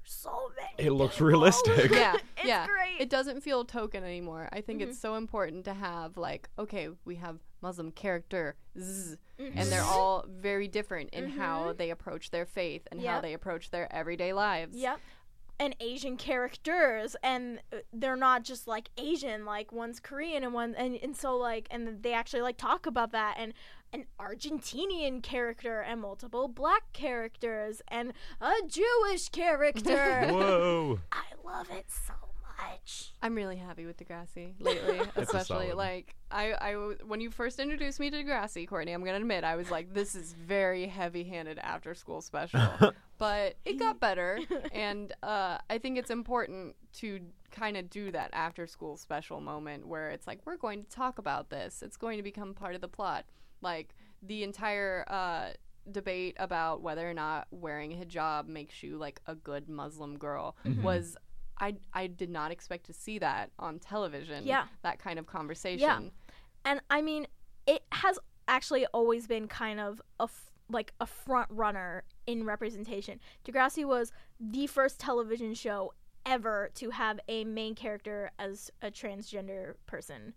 B: so many
C: It looks
B: people.
C: realistic.
A: yeah,
B: it's
A: yeah.
B: great
A: It doesn't feel token anymore. I think
B: Mm-hmm.
A: it's so important to have like, okay, we have Muslim character, zzz, and
B: Mhm.
A: they're all very different in how they approach their faith and how they approach their everyday lives.
B: Yep. And Asian characters, and uh, they're not just like Asian. Like one's Korean and one, and, and so like, and they actually like talk about that, and an Argentinian character, and multiple black characters, and a Jewish character.
C: Whoa.
B: I love it so much.
A: I'm really happy with Degrassi lately,
C: a
A: especially
C: solid.
A: like I, I w- when you first introduced me to Degrassi, Courtney, I'm gonna admit I was like, this is very heavy-handed after-school special, but it got better, and uh, I think it's important to kind of do that after-school special moment where it's like we're going to talk about this. It's going to become part of the plot, like the entire. Uh, debate about whether or not wearing a hijab makes you like a good Muslim girl was I I did not expect to see that on television.
B: Yeah.
A: That kind of conversation.
B: Yeah, And I mean, it has actually always been kind of a f- like a front runner in representation. Degrassi was the first television show ever to have a main character as a transgender person.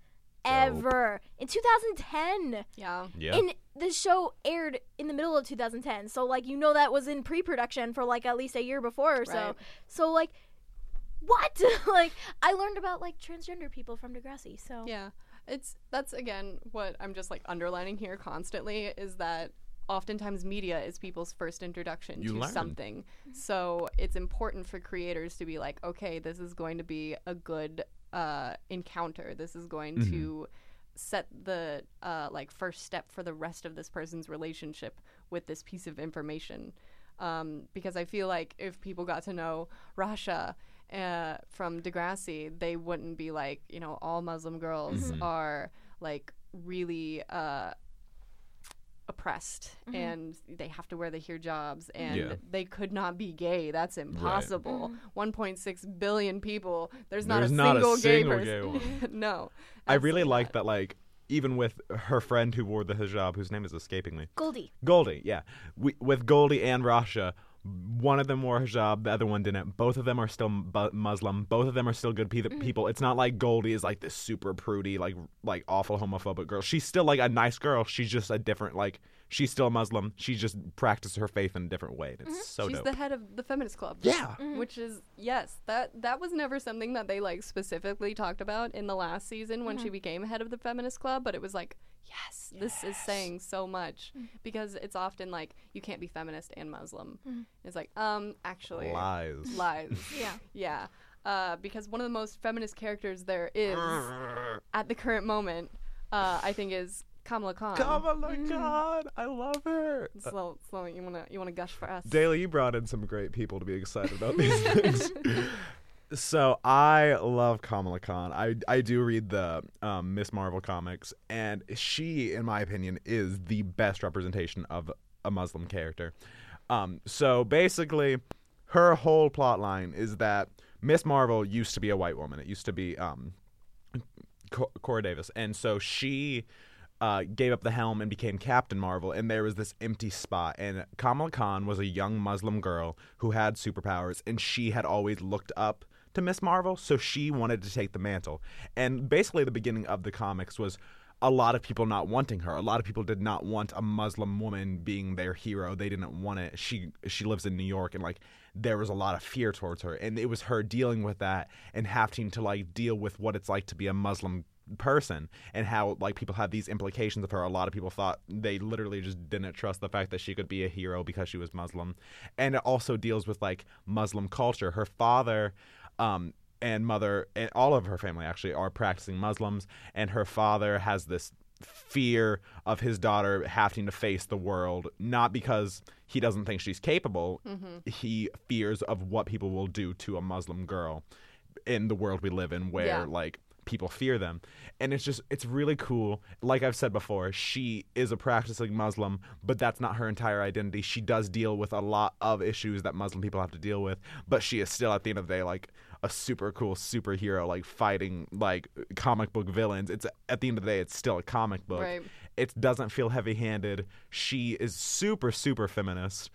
B: Ever in 2010,
A: Yeah.
C: Yeah.
B: and the show aired in the middle of 2010. So like you know that was in pre-production for like at least a year before or so. So like, what? like I learned about like transgender people from Degrassi. So
A: Yeah. It's that's again what I'm just like underlining here constantly is that oftentimes media is people's first introduction
C: You
A: to
C: learn.
A: something. Mm-hmm. So it's important for creators to be like, okay, this is going to be a good uh, encounter. This is going
C: Mm-hmm.
A: to set the uh, like first step for the rest of this person's relationship with this piece of information. Um, because I feel like if people got to know Rasha uh, from Degrassi, they wouldn't be like, you know, all Muslim girls
C: Mm-hmm.
A: are like really uh, oppressed mm-hmm. and they have to wear the hijabs and
C: Yeah.
A: they could not be gay. That's impossible. Mm-hmm. 1.6 billion people. There's not
C: There's
A: a
C: not a
A: single gay
C: single
A: person.
C: gay
A: no.
C: I really like
A: not.
C: that. Like even with her friend who wore the hijab, whose name is escaping me.
B: Goldi.
C: Goldi, yeah. We, with Goldi and Rasha, one of them wore hijab, the other one didn't. Both of them are still mu- Muslim. Both of them are still good pe- mm. people. It's not like Goldi is like this super prudy, like like awful homophobic girl. She's still like a nice girl. She's just a different like. She's still a Muslim. She just practices her faith in a different way. And it's so
A: She's
C: dope.
A: the head of the feminist club.
C: yeah.
A: Which is yes, that that was never something that they like specifically talked about in the last season when she became head of the feminist club, but it was like, yes, this is saying so much because it's often like you can't be feminist and Muslim. It's like, um, actually
C: Lies.
A: lies.
B: Yeah.
A: yeah. Uh, because one of the most feminist characters there is at the current moment, uh, I think is Kamala Khan.
C: Kamala Khan. I love her.
A: Slow, slow. You wanna, you wanna gush for us?
C: Daily, you brought in some great people to be excited about these things. so I love Kamala Khan. I I do read the um, Miss Marvel comics, and she, in my opinion, is the best representation of a Muslim character. Um, so basically, her whole plot line is that Miss Marvel used to be a white woman. It used to be um, Carol Danvers, and so she uh, gave up the helm and became Captain Marvel, and there was this empty spot. And Kamala Khan was a young Muslim girl who had superpowers, and she had always looked up to Miss Marvel, so she wanted to take the mantle. And basically, the beginning of the comics was a lot of people not wanting her. A lot of people did not want a Muslim woman being their hero. They didn't want it. She she lives in New York and like there was a lot of fear towards her and it was her dealing with that and having to like deal with what it's like to be a Muslim person and how like people have these implications of her. A lot of people thought they literally just didn't trust the fact that she could be a hero because she was Muslim. And it also deals with like Muslim culture. Her father um and mother and all of her family actually are practicing Muslims and her father has this fear of his daughter having to face the world not because he doesn't think she's capable he fears of what people will do to a muslim girl in the world we live in where
A: Yeah.
C: like people fear them. And it's just it's really cool. Like i've said before she is a practicing muslim but that's not her entire identity. She does deal with a lot of issues that muslim people have to deal with but she is still at the end of the day like a super cool superhero like fighting like comic book villains. It's at the end of the day it's still a comic book.
A: Right.
C: it doesn't feel heavy-handed. She is super super feminist.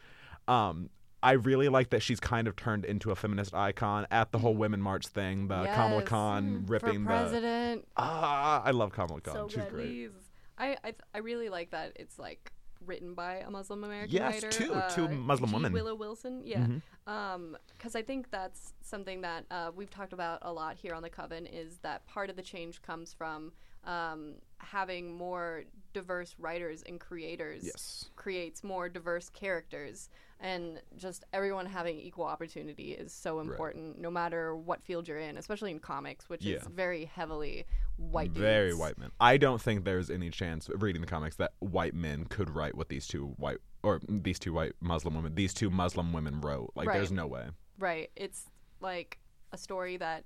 C: Um I really like that she's kind of turned into a feminist icon at the whole Women March thing. The Kamala
A: Yes.
C: Khan ripping
A: for
C: the
A: president.
C: ah, I love Kamala Khan.
B: So
C: she's
B: good.
C: great.
A: Please. I, I I really like that it's like written by a Muslim American
C: Yes,
A: writer.
C: two-
A: uh,
C: two Muslim
A: G.
C: women. Mm-hmm.
A: Willow Wilson. Yeah. Um, because I think that's something that uh, we've talked about a lot here on the Coven is that part of the change comes from um, having more diverse writers and creators.
C: Yes.
A: Creates more diverse characters, and just everyone having equal opportunity is so important, no matter what field you're in, especially in comics, which is very heavily white.
C: Very
A: dudes.
C: white men. I don't think there's any chance of reading the comics that white men could write what these two white or these two white Muslim women, these two Muslim women wrote. Like,
A: Right.
C: there's no way.
A: Right. It's like a story that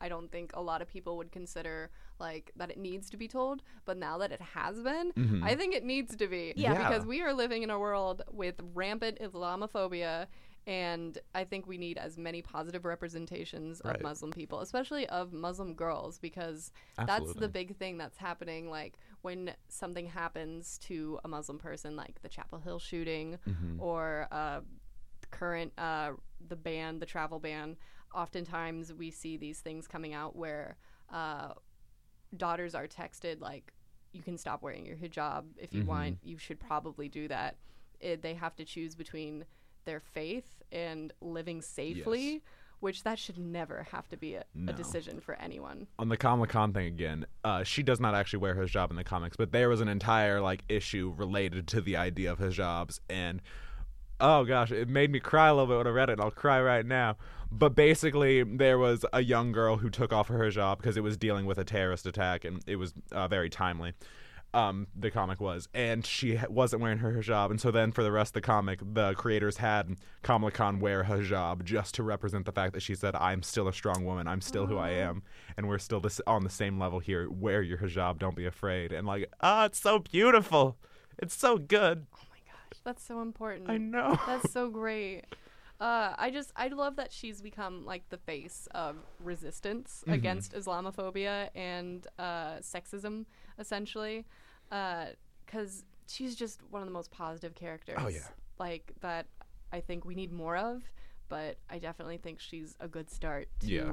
A: I don't think a lot of people would consider like that it needs to be told, but now that it has been, I think it needs to be.
B: Yeah.
C: Yeah.
A: Because we are living in a world with rampant Islamophobia and I think we need as many positive representations
C: Right.
A: of Muslim people, especially of Muslim girls because that's the big thing that's happening like when something happens to a Muslim person like the Chapel Hill shooting
C: Mm-hmm.
A: or uh current uh, the ban, the travel ban, oftentimes we see these things coming out where uh, daughters are texted like, "You can stop wearing your hijab if
C: Mm-hmm.
A: you want. You should probably do that." It, they have to choose between their faith and living safely,
C: Yes.
A: which that should never have to be a,
C: No.
A: a decision for anyone.
C: on the Kamala Khan thing again, uh, she does not actually wear hijab in the comics, but there was an entire like issue related to the idea of hijabs, and oh gosh, it made me cry a little bit when I read it. and I'll cry right now. But basically, there was a young girl who took off her hijab because it was dealing with a terrorist attack, and it was uh, very timely. Um, the comic was, and she wasn't wearing her hijab, and so then for the rest of the comic, the creators had Kamala Khan wear hijab just to represent the fact that she said, "I'm still a strong woman. I'm still who I am, and we're still this on the same level here. Wear your hijab. Don't be afraid." And like, ah, it's so beautiful. It's so good.
A: That's so important.
C: I know.
A: That's so great. Uh, I just I love that she's become like the face of resistance
C: Mhm.
A: against Islamophobia and uh, sexism, essentially, because she's just one of the most positive characters.
C: Oh, yeah.
A: like that. I think we need more of, but I definitely think she's a good start to.
C: Yeah.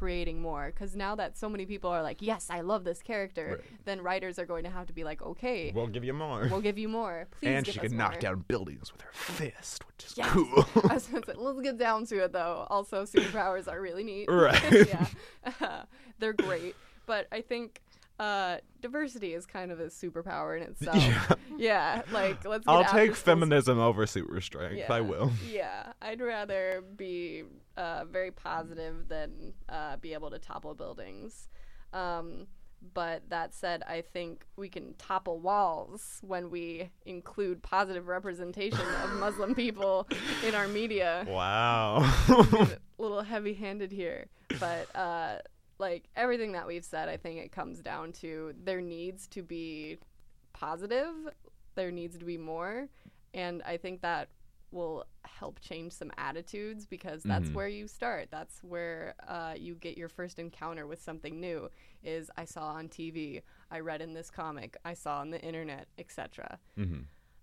A: Creating more because now that so many people are like yes i love this character
C: Right.
A: then writers are going to have to be like okay
C: We'll give you more.
A: we'll give you more Please
C: and she can knock
A: more."
C: down buildings with her fist, which is
A: Yes.
C: cool.
A: I was gonna say, let's get down to it though. Also, superpowers are really neat.
C: Right.
A: yeah, they're great. But I think uh, diversity is kind of a superpower in itself.
C: Yeah.
A: Yeah, like let's. Get
C: I'll take feminism over super strength.
A: Yeah.
C: I will.
A: Yeah, I'd rather be uh, very positive than uh, be able to topple buildings. Um, but that said, I think we can topple walls when we include positive representation of Muslim people in our media.
C: Wow.
A: a little heavy handed here. But uh, like everything that we've said, I think it comes down to there needs to be positive, there needs to be more. And I think that will help change some attitudes because that's
C: Mhm.
A: where you start. That's where uh, you get your first encounter with something new. Is I saw on TV, I read in this comic, I saw on the internet, etc.
C: hmm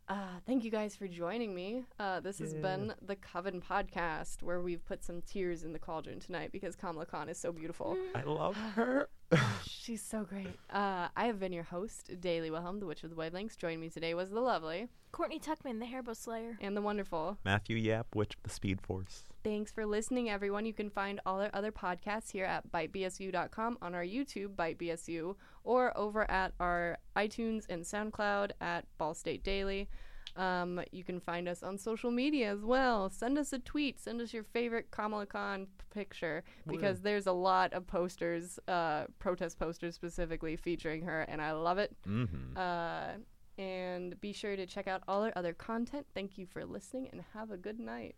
A: Uh, thank you guys for joining me. Uh, this has been the Coven podcast, where we've put some tears in the cauldron tonight because Kamala Khan is so beautiful.
C: I love her.
A: She's so great. Uh, I have been your host, Daily Wilhelm, the Witch of the Wavelengths. Joining me today was the lovely
B: Courtney Tuckman, the Hairbow Slayer.
A: and the wonderful.
C: Matthew Yap, Witch of the Speed Force.
A: Thanks for listening, everyone. You can find all our other podcasts here at bitebsu.com, on our YouTube, BiteBSU, or over at our iTunes and SoundCloud at Ball State Daily. Um, you can find us on social media as well. Send us a tweet. Send us your favorite Kamala Khan p- picture because there's a lot of posters, uh, protest posters specifically featuring her, and I love it.
C: Mm-hmm.
A: Uh, and be sure to check out all our other content. Thank you for listening and have a good night.